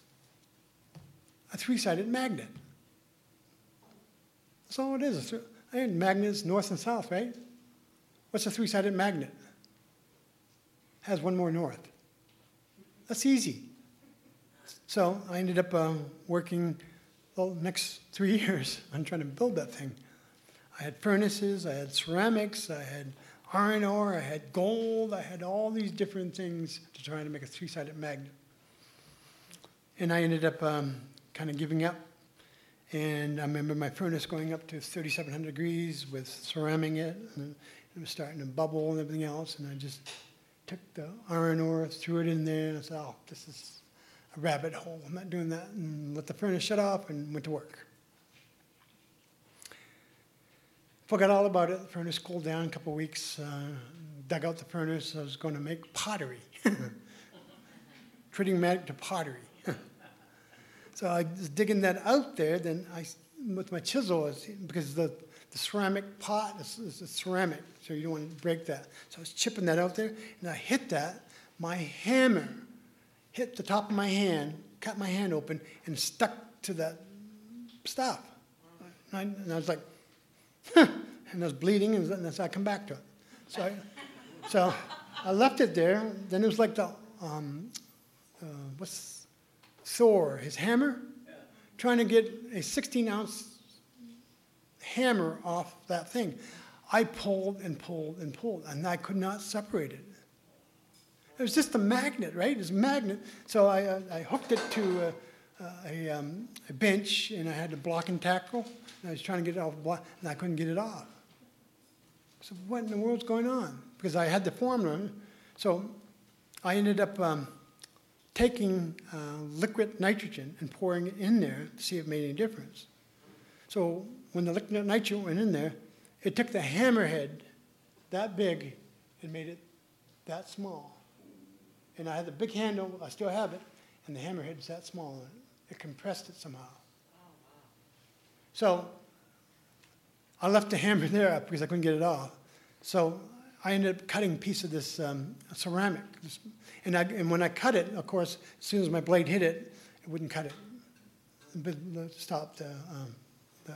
A three-sided magnet. That's all it is. And magnets north and south, right? What's a three-sided magnet? Has one more north. That's easy. So I ended up uh, working the next three years on trying to build that thing. I had furnaces, I had ceramics, I had iron ore, I had gold, I had all these different things to try to make a three sided magnet. And I ended up um, kind of giving up. And I remember my furnace going up to 3,700 degrees with ceramic it, and it was starting to bubble and everything else. And I just took the iron ore, threw it in there, and I said, oh, this is a rabbit hole. I'm not doing that. And let the furnace shut off and went to work. Forgot all about it. The furnace cooled down a couple weeks. Uh, dug out the furnace. I was going to make pottery. Tritium magnet to pottery. so I was digging that out there. Then I, with my chisel, because the, the ceramic pot is, is ceramic, so you don't want to break that. So I was chipping that out there, and I hit that. My hammer hit the top of my hand, cut my hand open, and stuck to that stuff. And I, and I was like, huh, and I was bleeding, and so I come back to it. So I, so I left it there. Then it was like the, um, uh, what's Thor, his hammer? Trying to get a 16 ounce hammer off that thing. I pulled and pulled and pulled, and I could not separate it. It was just a magnet, right? It's a magnet. So I, uh, I hooked it to a, a, um, a, bench, and I had to block and tackle. And I was trying to get it off, and I couldn't get it off. So what in the world's going on? Because I had the formula. So I ended up um, taking uh, liquid nitrogen and pouring it in there to see if it made any difference. So when the liquid nitrogen went in there, it took the hammerhead that big and made it that small. And I had the big handle, I still have it, and the hammerhead's that small. It compressed it somehow. So I left the hammer there because I couldn't get it off. So I ended up cutting a piece of this um, ceramic. And, I, and when I cut it, of course, as soon as my blade hit it, it wouldn't cut it. It stopped the, um, the,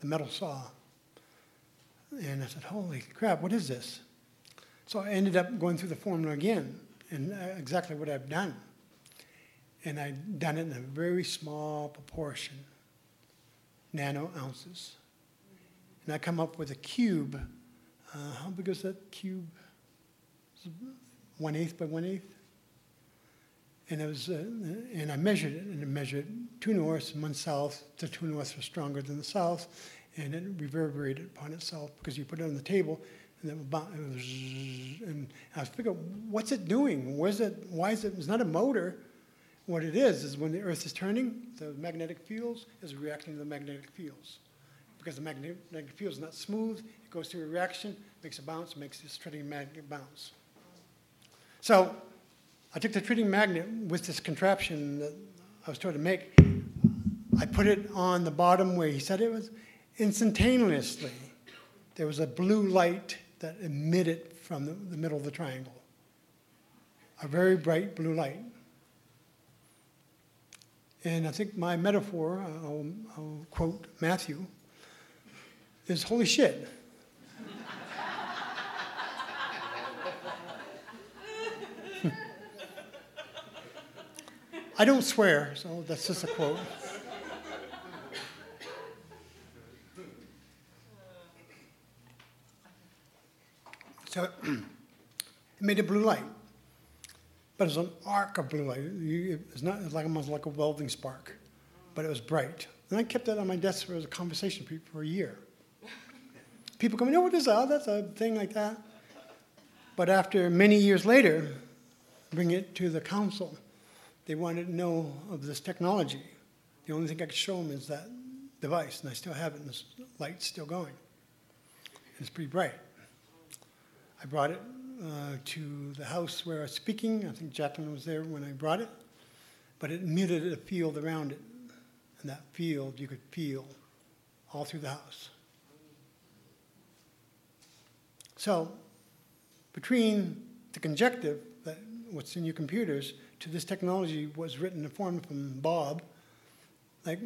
the metal saw. And I said, holy crap, what is this? So I ended up going through the formula again and uh, exactly what I've done. And I've done it in a very small proportion, nano ounces. And I come up with a cube. Uh, how big is that cube? One eighth by one eighth. And it was, uh, and I measured it, and I measured two norths and one south. The two norths were stronger than the south, and it reverberated upon itself because you put it on the table, and, it was, and I was thinking, what's it doing? Where's it, why is it? It's not a motor. What it is is when the Earth is turning, the magnetic fields is reacting to the magnetic fields. Because the magnetic field is not smooth, it goes through a reaction, makes a bounce, makes this tritium magnet bounce. So I took the tritium magnet with this contraption that I was told to make. I put it on the bottom where he said it was instantaneously. There was a blue light that emitted from the, the middle of the triangle. A very bright blue light. And I think my metaphor, I'll, I'll quote Matthew, is holy shit. I don't swear, so that's just a quote. So it made a blue light. but it was an arc of blue. light. it's not like almost like a welding spark, but it was bright. And I kept that on my desk for a conversation for a year. People come, you oh, know what is that? Oh, that's a thing like that. But after many years later, bring it to the council. They wanted to know of this technology. The only thing I could show them is that device, and I still have it, and the light's still going. It's pretty bright. I brought it uh, to the house where I was speaking. I think Jacqueline was there when I brought it, but it muted a field around it. And that field you could feel all through the house. So, between the conjective that what's in your computers to this technology was written and formed from Bob, like,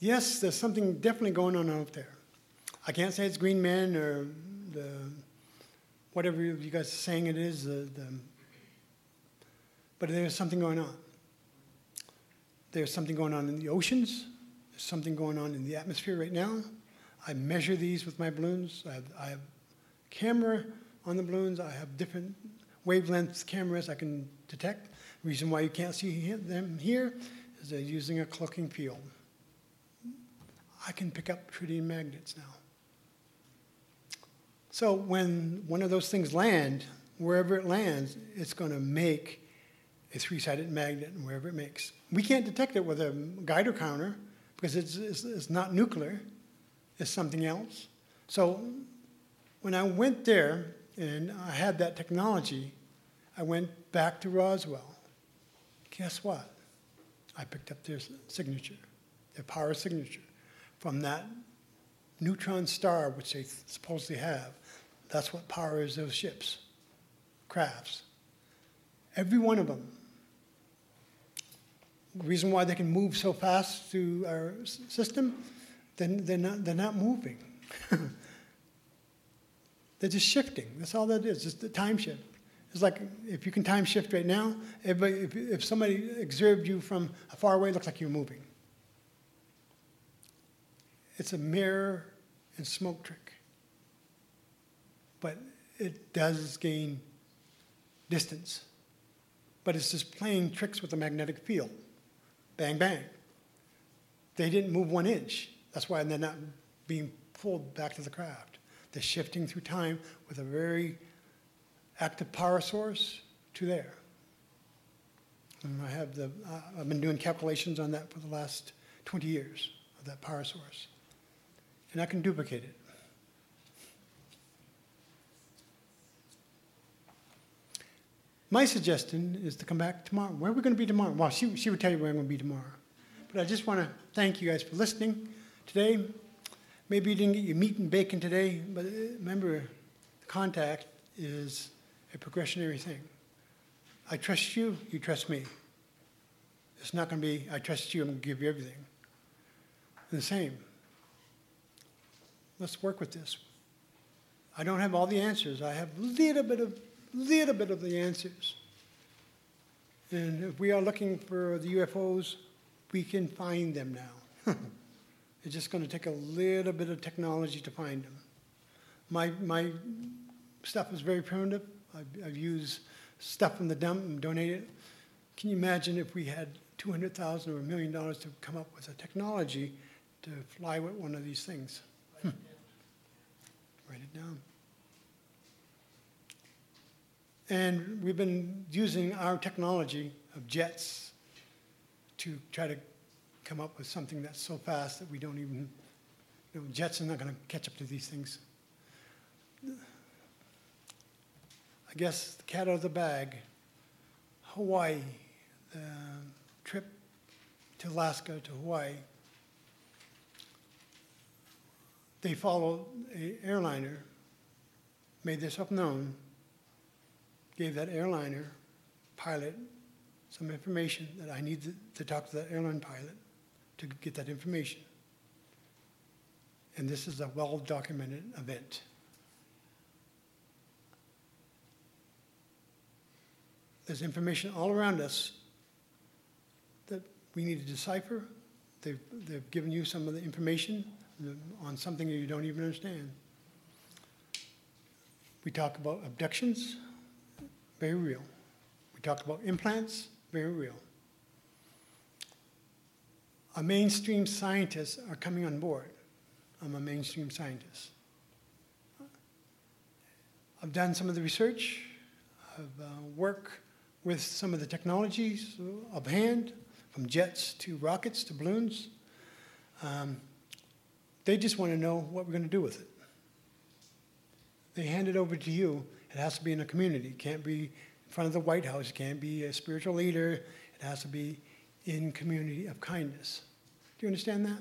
yes, there's something definitely going on out there. I can't say it's Green Men or the whatever you guys are saying it is, the, the, but there's something going on. There's something going on in the oceans. There's something going on in the atmosphere right now. I measure these with my balloons. I have, I have camera on the balloons. I have different wavelength cameras I can detect. The reason why you can't see them here is they're using a cloaking field. I can pick up tritium magnets now. So when one of those things land, wherever it lands, it's going to make a three-sided magnet wherever it makes. We can't detect it with a Geiger counter because it's, it's, it's not nuclear. It's something else. So when I went there and I had that technology, I went back to Roswell. Guess what? I picked up their signature, their power signature, from that neutron star, which they supposedly have. That's what powers those ships, crafts. Every one of them. The reason why they can move so fast through our system, then they're not, they're not moving. they're just shifting. That's all that is, just the time shift. It's like if you can time shift right now, if, if, if somebody observed you from far away, it looks like you're moving. It's a mirror and smoke trick. But it does gain distance. But it's just playing tricks with the magnetic field. Bang, bang. They didn't move one inch. That's why they're not being pulled back to the craft. They're shifting through time with a very active power source to there. And I have the, uh, I've been doing calculations on that for the last 20 years of that power source. And I can duplicate it. My suggestion is to come back tomorrow. Where are we going to be tomorrow? Well, she, she would tell you where I'm going to be tomorrow. But I just want to thank you guys for listening today. Maybe you didn't get your meat and bacon today, but uh, remember, contact is a progressionary thing. I trust you, you trust me. It's not going to be, I trust you, I'm going to give you everything. The same. Let's work with this. I don't have all the answers. I have a little bit of little bit of the answers. And if we are looking for the UFOs, we can find them now. it's just going to take a little bit of technology to find them. My, my stuff is very primitive. I've, I've used stuff from the dump and donated it. Can you imagine if we had 200,000 or a million dollars to come up with a technology to fly with one of these things? Write it down. And we've been using our technology of jets to try to come up with something that's so fast that we don't even, you know, jets are not going to catch up to these things. I guess the cat out of the bag, Hawaii, the trip to Alaska to Hawaii. They followed a airliner, made this up known, gave that airliner pilot some information that I need to, to talk to that airline pilot to get that information. And this is a well documented event. There's information all around us that we need to decipher. They've, they've given you some of the information on something that you don't even understand. We talk about abductions, very real. We talk about implants, very real. A mainstream scientists are coming on board. I'm a mainstream scientist. I've done some of the research. I've uh, worked with some of the technologies of hand, from jets to rockets to balloons. Um, they just want to know what we're going to do with it. They hand it over to you. It has to be in a community. It can't be in front of the White House. It can't be a spiritual leader. It has to be in community of kindness. Do you understand that?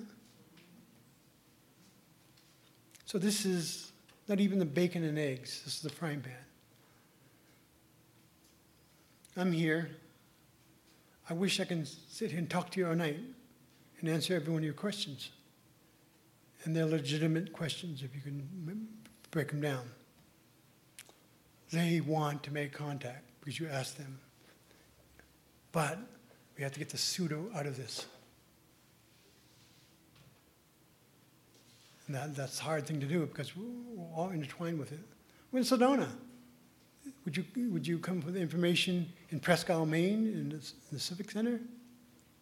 So this is not even the bacon and eggs. This is the frying pan. I'm here. I wish I can sit here and talk to you all night and answer every one of your questions. And they're legitimate questions if you can break them down. They want to make contact because you ask them. But we have to get the pseudo out of this. And that, that's a hard thing to do because we're all intertwined with it. We're in Sedona. Would you, would you come with information in Presque Isle, Maine, in the, in the Civic Center?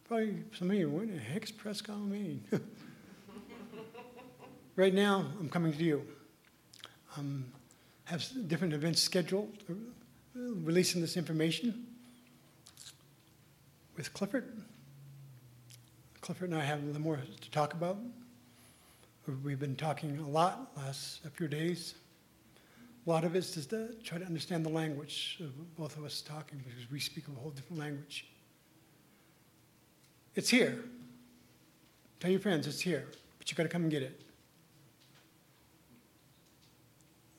Probably some of you, wouldn't. heck's Presque Isle, Maine? right now, I'm coming to you. Um, have different events scheduled, uh, releasing this information with Clifford. Clifford and I have a little more to talk about. We've been talking a lot last a few days. A lot of it is just to try to understand the language of both of us talking because we speak a whole different language. It's here. Tell your friends it's here, but you got to come and get it.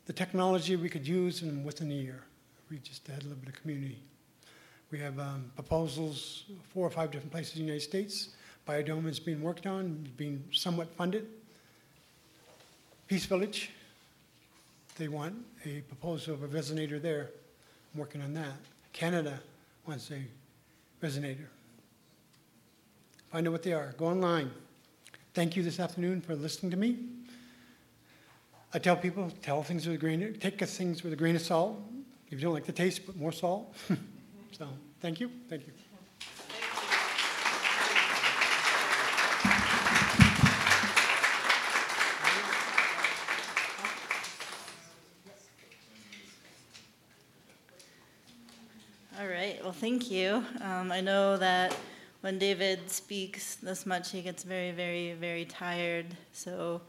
The technology we could use in within a year. We just had a little bit of community. We have um, proposals, four or five different places in the United States. Biodome is being worked on, being somewhat funded. Peace Village, they want a proposal of a resonator there. I'm working on that. Canada wants a resonator. Find out what they are. Go online. Thank you this afternoon for listening to me. I tell people, tell things with a grain, take things with a grain of salt. If you don't like the taste, put more salt. so, thank you. Thank you. All right, well, thank you. Um, I know that when David speaks this much, he gets very, very, very tired. So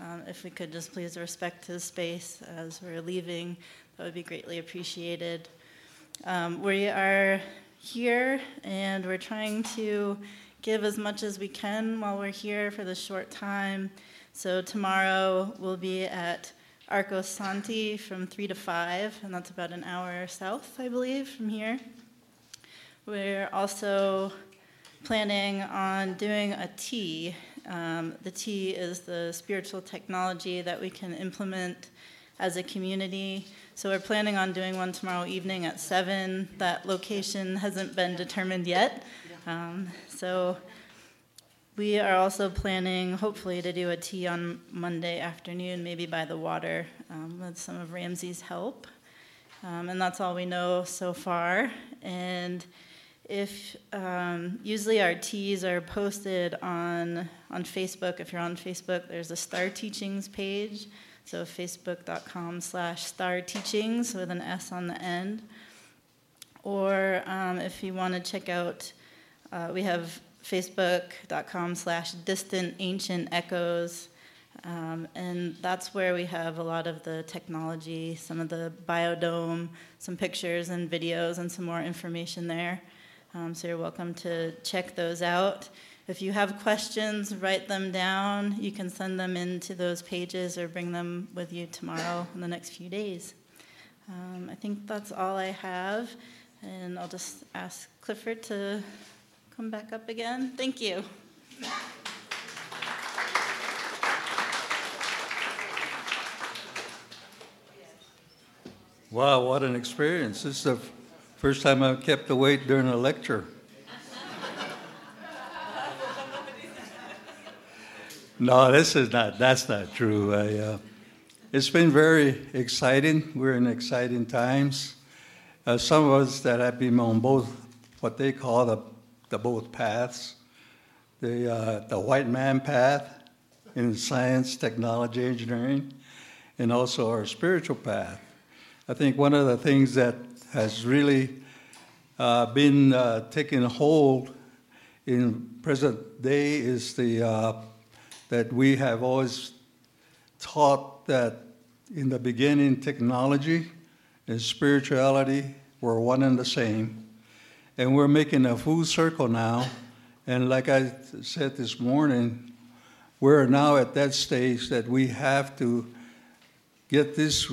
um, if we could just please respect his space as we're leaving, that would be greatly appreciated. Um, we are here and we're trying to give as much as we can while we're here for this short time. So tomorrow we'll be at Arcosanti from 3 to 5, and that's about an hour south, I believe, from here. We're also planning on doing a tea. Um, the tea is the spiritual technology that we can implement as a community. So we're planning on doing one tomorrow evening at 7. That location hasn't been determined yet. Um, so we are also planning, hopefully, to do a tea on Monday afternoon, maybe by the water, um, with some of Ramsey's help. Um, and that's all we know so far. And if um, usually our teas are posted on on Facebook. If you're on Facebook, there's a Star Teachings page. So facebook.com slash star teachings with an S on the end. Or um, if you want to check out, uh, we have facebook.com slash distant ancient echoes. Um, and that's where we have a lot of the technology, some of the biodome, some pictures and videos, and some more information there. Um, so you're welcome to check those out. If you have questions, write them down. You can send them into those pages or bring them with you tomorrow in the next few days. Um, I think that's all I have, and I'll just ask Clifford to come back up again. Thank you. Wow, what an experience. This is the First time I've kept awake during a lecture. No, this is not, that's not true. I, uh, it's been very exciting. We're in exciting times. uh, some of us that have been on both what they call the, the both paths, the, uh, the white man path in science, technology, engineering, and also our spiritual path. I think one of the things that has really uh, been uh, taken hold in present day is the uh, that we have always taught that in the beginning technology and spirituality were one and the same, and we're making a full circle now. And like I said this morning, we're now at that stage that we have to get this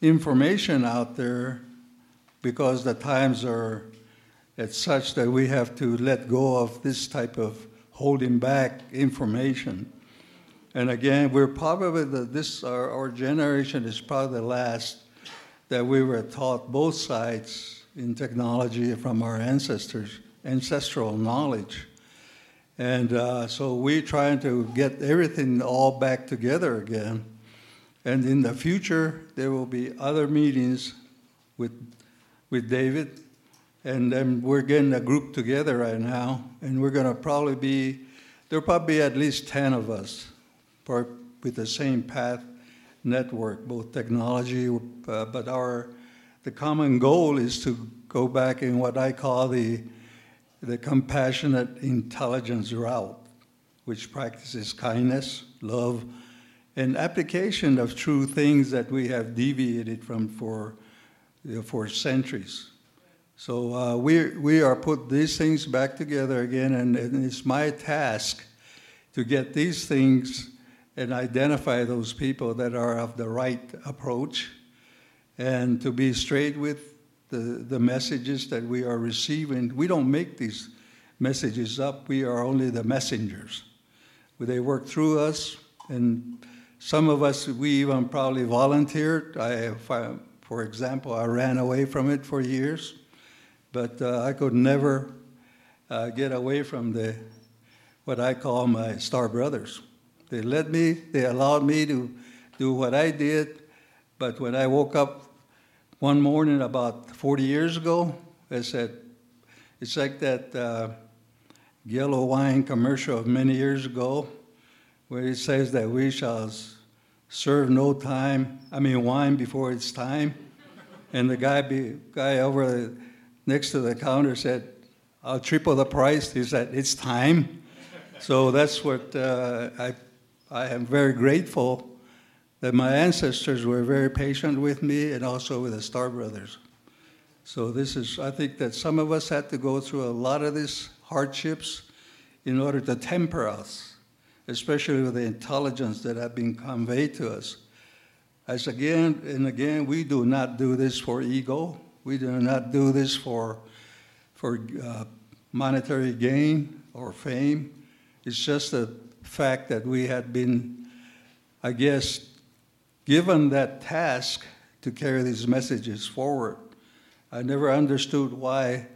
information out there because the times are at such that we have to let go of this type of holding back information. And again, we're probably the, this our, our generation is probably the last that we were taught both sides in technology from our ancestors, ancestral knowledge. And uh, so we're trying to get everything all back together again. And in the future, there will be other meetings with, with David. And then we're getting a group together right now. And we're going to probably be, there'll probably be at least 10 of us with the same path network, both technology, uh, but our, the common goal is to go back in what I call the, the compassionate intelligence route, which practices kindness, love, and application of true things that we have deviated from for, you know, for centuries. So uh, we, we are put these things back together again, and, and, it's my task to get these things and identify those people that are of the right approach and to be straight with the, the messages that we are receiving. We don't make these messages up, we are only the messengers. They work through us, and some of us, we even probably volunteered. I, for example, I ran away from it for years, but uh, I could never uh, get away from the what I call my star brothers. They let me, they allowed me to do what I did, but when I woke up one morning about 40 years ago, I said, it's like that uh, yellow wine commercial of many years ago where it says that we shall serve no time, I mean, wine before it's time. And the guy, be, guy over next to the counter said, I'll triple the price. He said, It's time. So that's what uh, I, I am very grateful that my ancestors were very patient with me and also with the Star Brothers. So this is, I think that some of us had to go through a lot of these hardships in order to temper us especially with the intelligence that have been conveyed to us. As again and again, we do not do this for ego. We do not do this for, for uh, monetary gain or fame. It's just a fact that we had been, I guess, given that task to carry these messages forward. I never understood why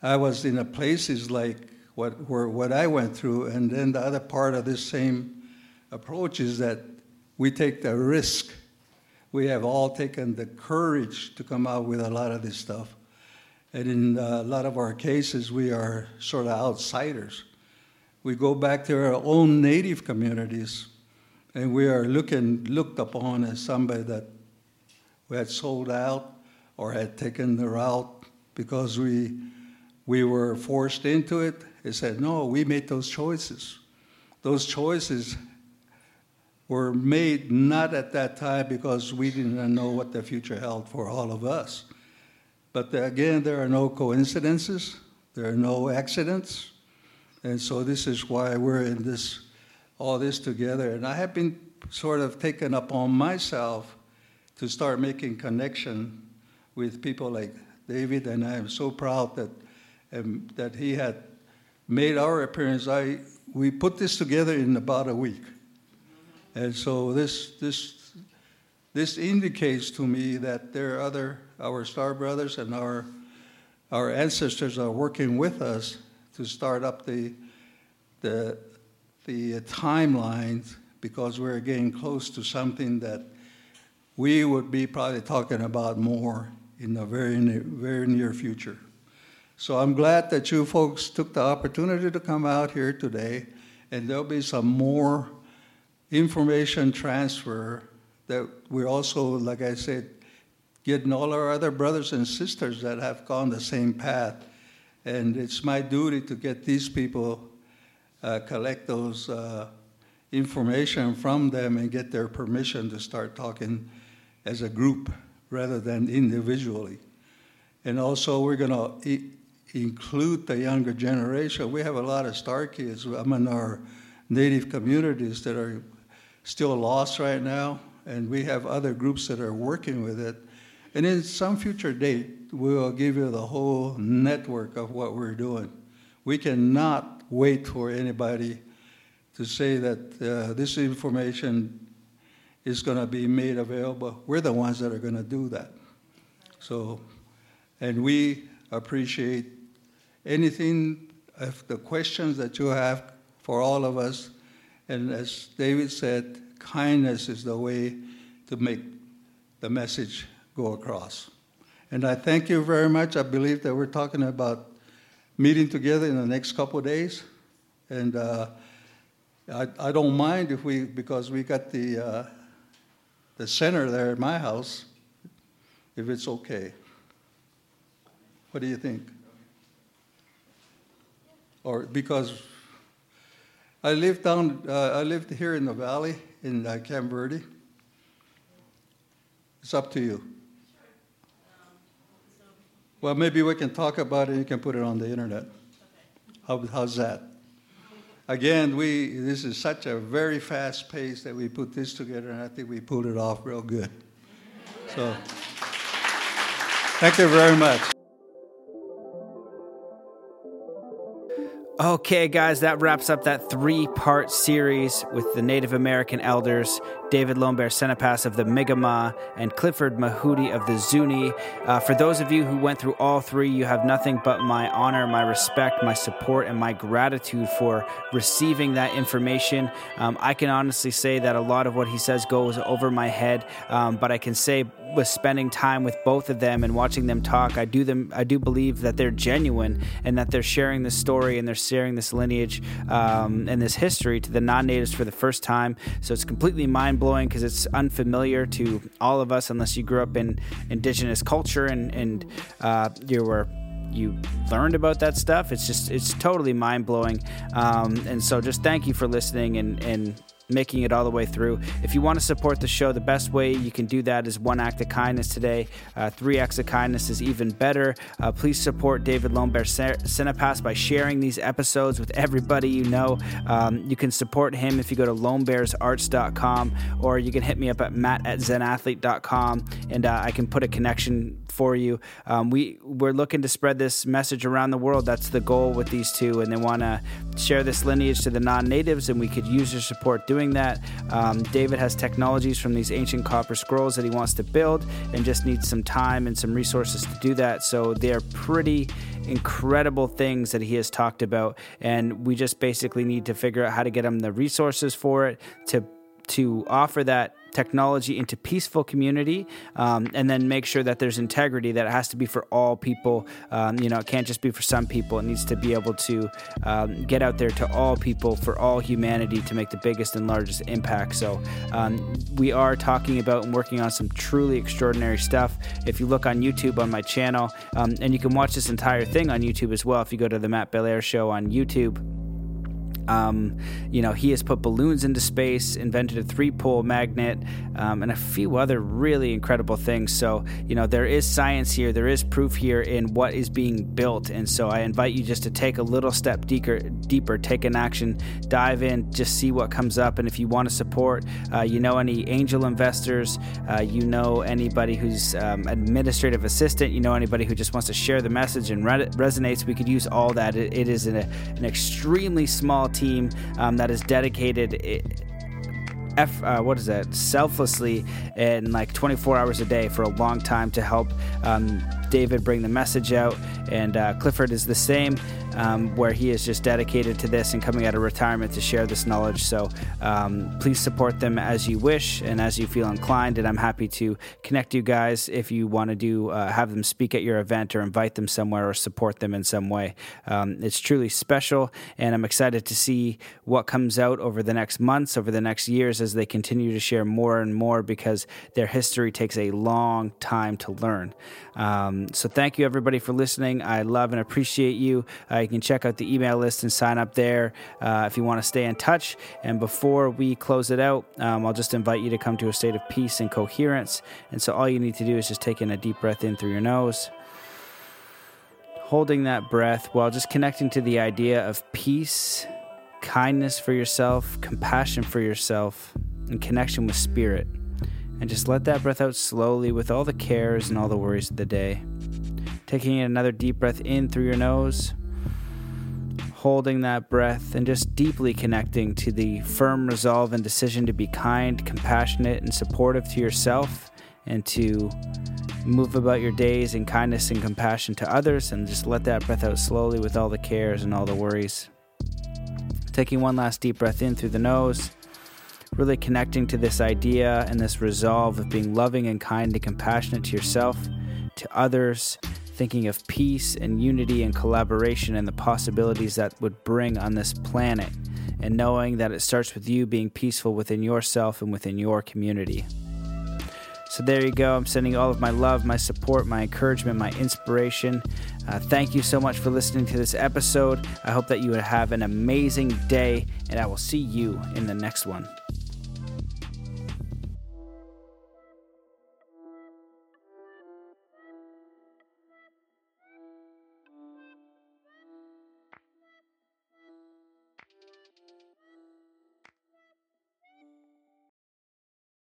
I was in a places like what, what I went through. And then the other part of this same approach is that we take the risk. We have all taken the courage to come out with a lot of this stuff. And in uh, a lot of our cases, we are sort of outsiders. We go back to our own native communities, and we are looking, looked upon as somebody that we had sold out or had taken the route because we, we were forced into it they said, no, we made those choices. Those choices were made not at that time because we didn't know what the future held for all of us. But again, there are no coincidences, there are no accidents. And so this is why we're in this, all this together. And I have been sort of taken upon myself to start making connection with people like David, and I am so proud that, um, that he had made our appearance. I, we put this together in about a week. And so this, this, this indicates to me that there are other, our star brothers and our, our ancestors are working with us to start up the, the, the timelines because we're getting close to something that we would be probably talking about more in the very near, very near future. So I'm glad that you folks took the opportunity to come out here today, and there'll be some more information transfer that we're also, like I said, getting all our other brothers and sisters that have gone the same path. And it's my duty to get these people, uh, collect those uh, information from them and get their permission to start talking as a group rather than individually. And also, we're going to include the younger generation. We have a lot of star kids among our native communities that are still lost right now, and we have other groups that are working with it. And in some future date, we will give you the whole network of what we're doing. We cannot wait for anybody to say that uh, this information is going to be made available. We're the ones that are going to do that. So, and we appreciate anything, if the questions that you have for all of us. And as David said, kindness is the way to make the message go across. And I thank you very much. I believe that we're talking about meeting together in the next couple of days. And uh, I, I don't mind if we, because we got the, uh, the center there at my house, if it's okay. What do you think? Or because I live down, uh, I lived here in the valley in uh, Camp Verde. It's up to you. Well, maybe we can talk about it. You can put it on the internet. How, how's that? Again, we this is such a very fast pace that we put this together, and I think we pulled it off real good. So, thank you very much. Okay, guys, that wraps up that three part series with the Native American elders, David Lonebear Sanipass of the Mi'kmaq, and Clifford Mahooty of the Zuni. Uh, for those of you who went through all three, you have nothing but my honor, my respect, my support, and my gratitude for receiving that information. Um, I can honestly say that a lot of what he says goes over my head, um, but I can say with spending time with both of them and watching them talk, I do them. I do believe that they're genuine and that they're sharing this story and they're sharing this lineage um, and this history to the non-natives for the first time. So it's completely mind-blowing because it's unfamiliar to all of us unless you grew up in indigenous culture and and uh, you were you learned about that stuff. It's just it's totally mind blowing. Um, and so just thank you for listening and and making it all the way through. If you want to support the show, the best way you can do that is one act of kindness today. Uh, three acts of kindness is even better. Uh, please support David Lonebear Sanipass by sharing these episodes with everybody you know. Um, you can support him if you go to lonebearsarts.com or you can hit me up at matt at zenathlete.com and uh, I can put a connection for you. Um, we, we're looking to spread this message around the world. That's the goal with these two, and they want to share this lineage to the non natives, and we could use your support doing doing that. Um, David has technologies from these ancient copper scrolls that he wants to build and just needs some time and some resources to do that. So they're pretty incredible things that he has talked about. And we just basically need to figure out how to get him the resources for it to to offer that technology into peaceful community um, and then make sure that there's integrity that it has to be for all people. Um, you know it can't just be for some people. It needs to be able to um, get out there to all people for all humanity to make the biggest and largest impact. So um, we are talking about and working on some truly extraordinary stuff. If you look on youtube on my channel um, and you can watch this entire thing on youtube as well if you go to the matt belair show on youtube um, you know, he has put balloons into space, invented a three pole magnet, um, and a few other really incredible things. So, you know, there is science here, there is proof here in what is being built. And so I invite you just to take a little step deeper, deeper take an action, dive in, just see what comes up. And if you want to support, uh, you know, any angel investors, uh, you know, anybody who's um, administrative assistant, you know, anybody who just wants to share the message and re- resonates, we could use all that. it, it is an, an extremely small team um, that is dedicated. It, F, uh, what is that? Selflessly and like 24 hours a day for a long time to help um, David bring the message out, and uh, Clifford is the same, um, where he is just dedicated to this and coming out of retirement to share this knowledge. So um, please support them as you wish and as you feel inclined. And I'm happy to connect you guys if you want to do uh, have them speak at your event or invite them somewhere or support them in some way. Um, it's truly special, and I'm excited to see what comes out over the next months, over the next years as they continue to share more and more because their history takes a long time to learn. Um, so thank you everybody for listening. I love and appreciate you. Uh, you can check out the email list and sign up there uh, if you want to stay in touch. And before we close it out, um, I'll just invite you to come to a state of peace and coherence. And so all you need to do is just take in a deep breath in through your nose. Holding that breath while just connecting to the idea of peace, kindness for yourself, compassion for yourself, and connection with spirit and just let that breath out slowly with all the cares and all the worries of the day. Taking another deep breath in through your nose, holding that breath, and just deeply connecting to the firm resolve and decision to be kind, compassionate, and supportive to yourself and to move about your days in kindness and compassion to others, and just let that breath out slowly with all the cares and all the worries. Taking one last deep breath in through the nose really connecting to this idea and this resolve of being loving and kind and compassionate to yourself, to others, thinking of peace and unity and collaboration and the possibilities that would bring on this planet, and knowing that it starts with you being peaceful within yourself and within your community. So there you go. I'm sending all of my love, my support, my encouragement, my inspiration. Uh, thank you so much for listening to this episode. I hope that you have an amazing day, and I will see you in the next one.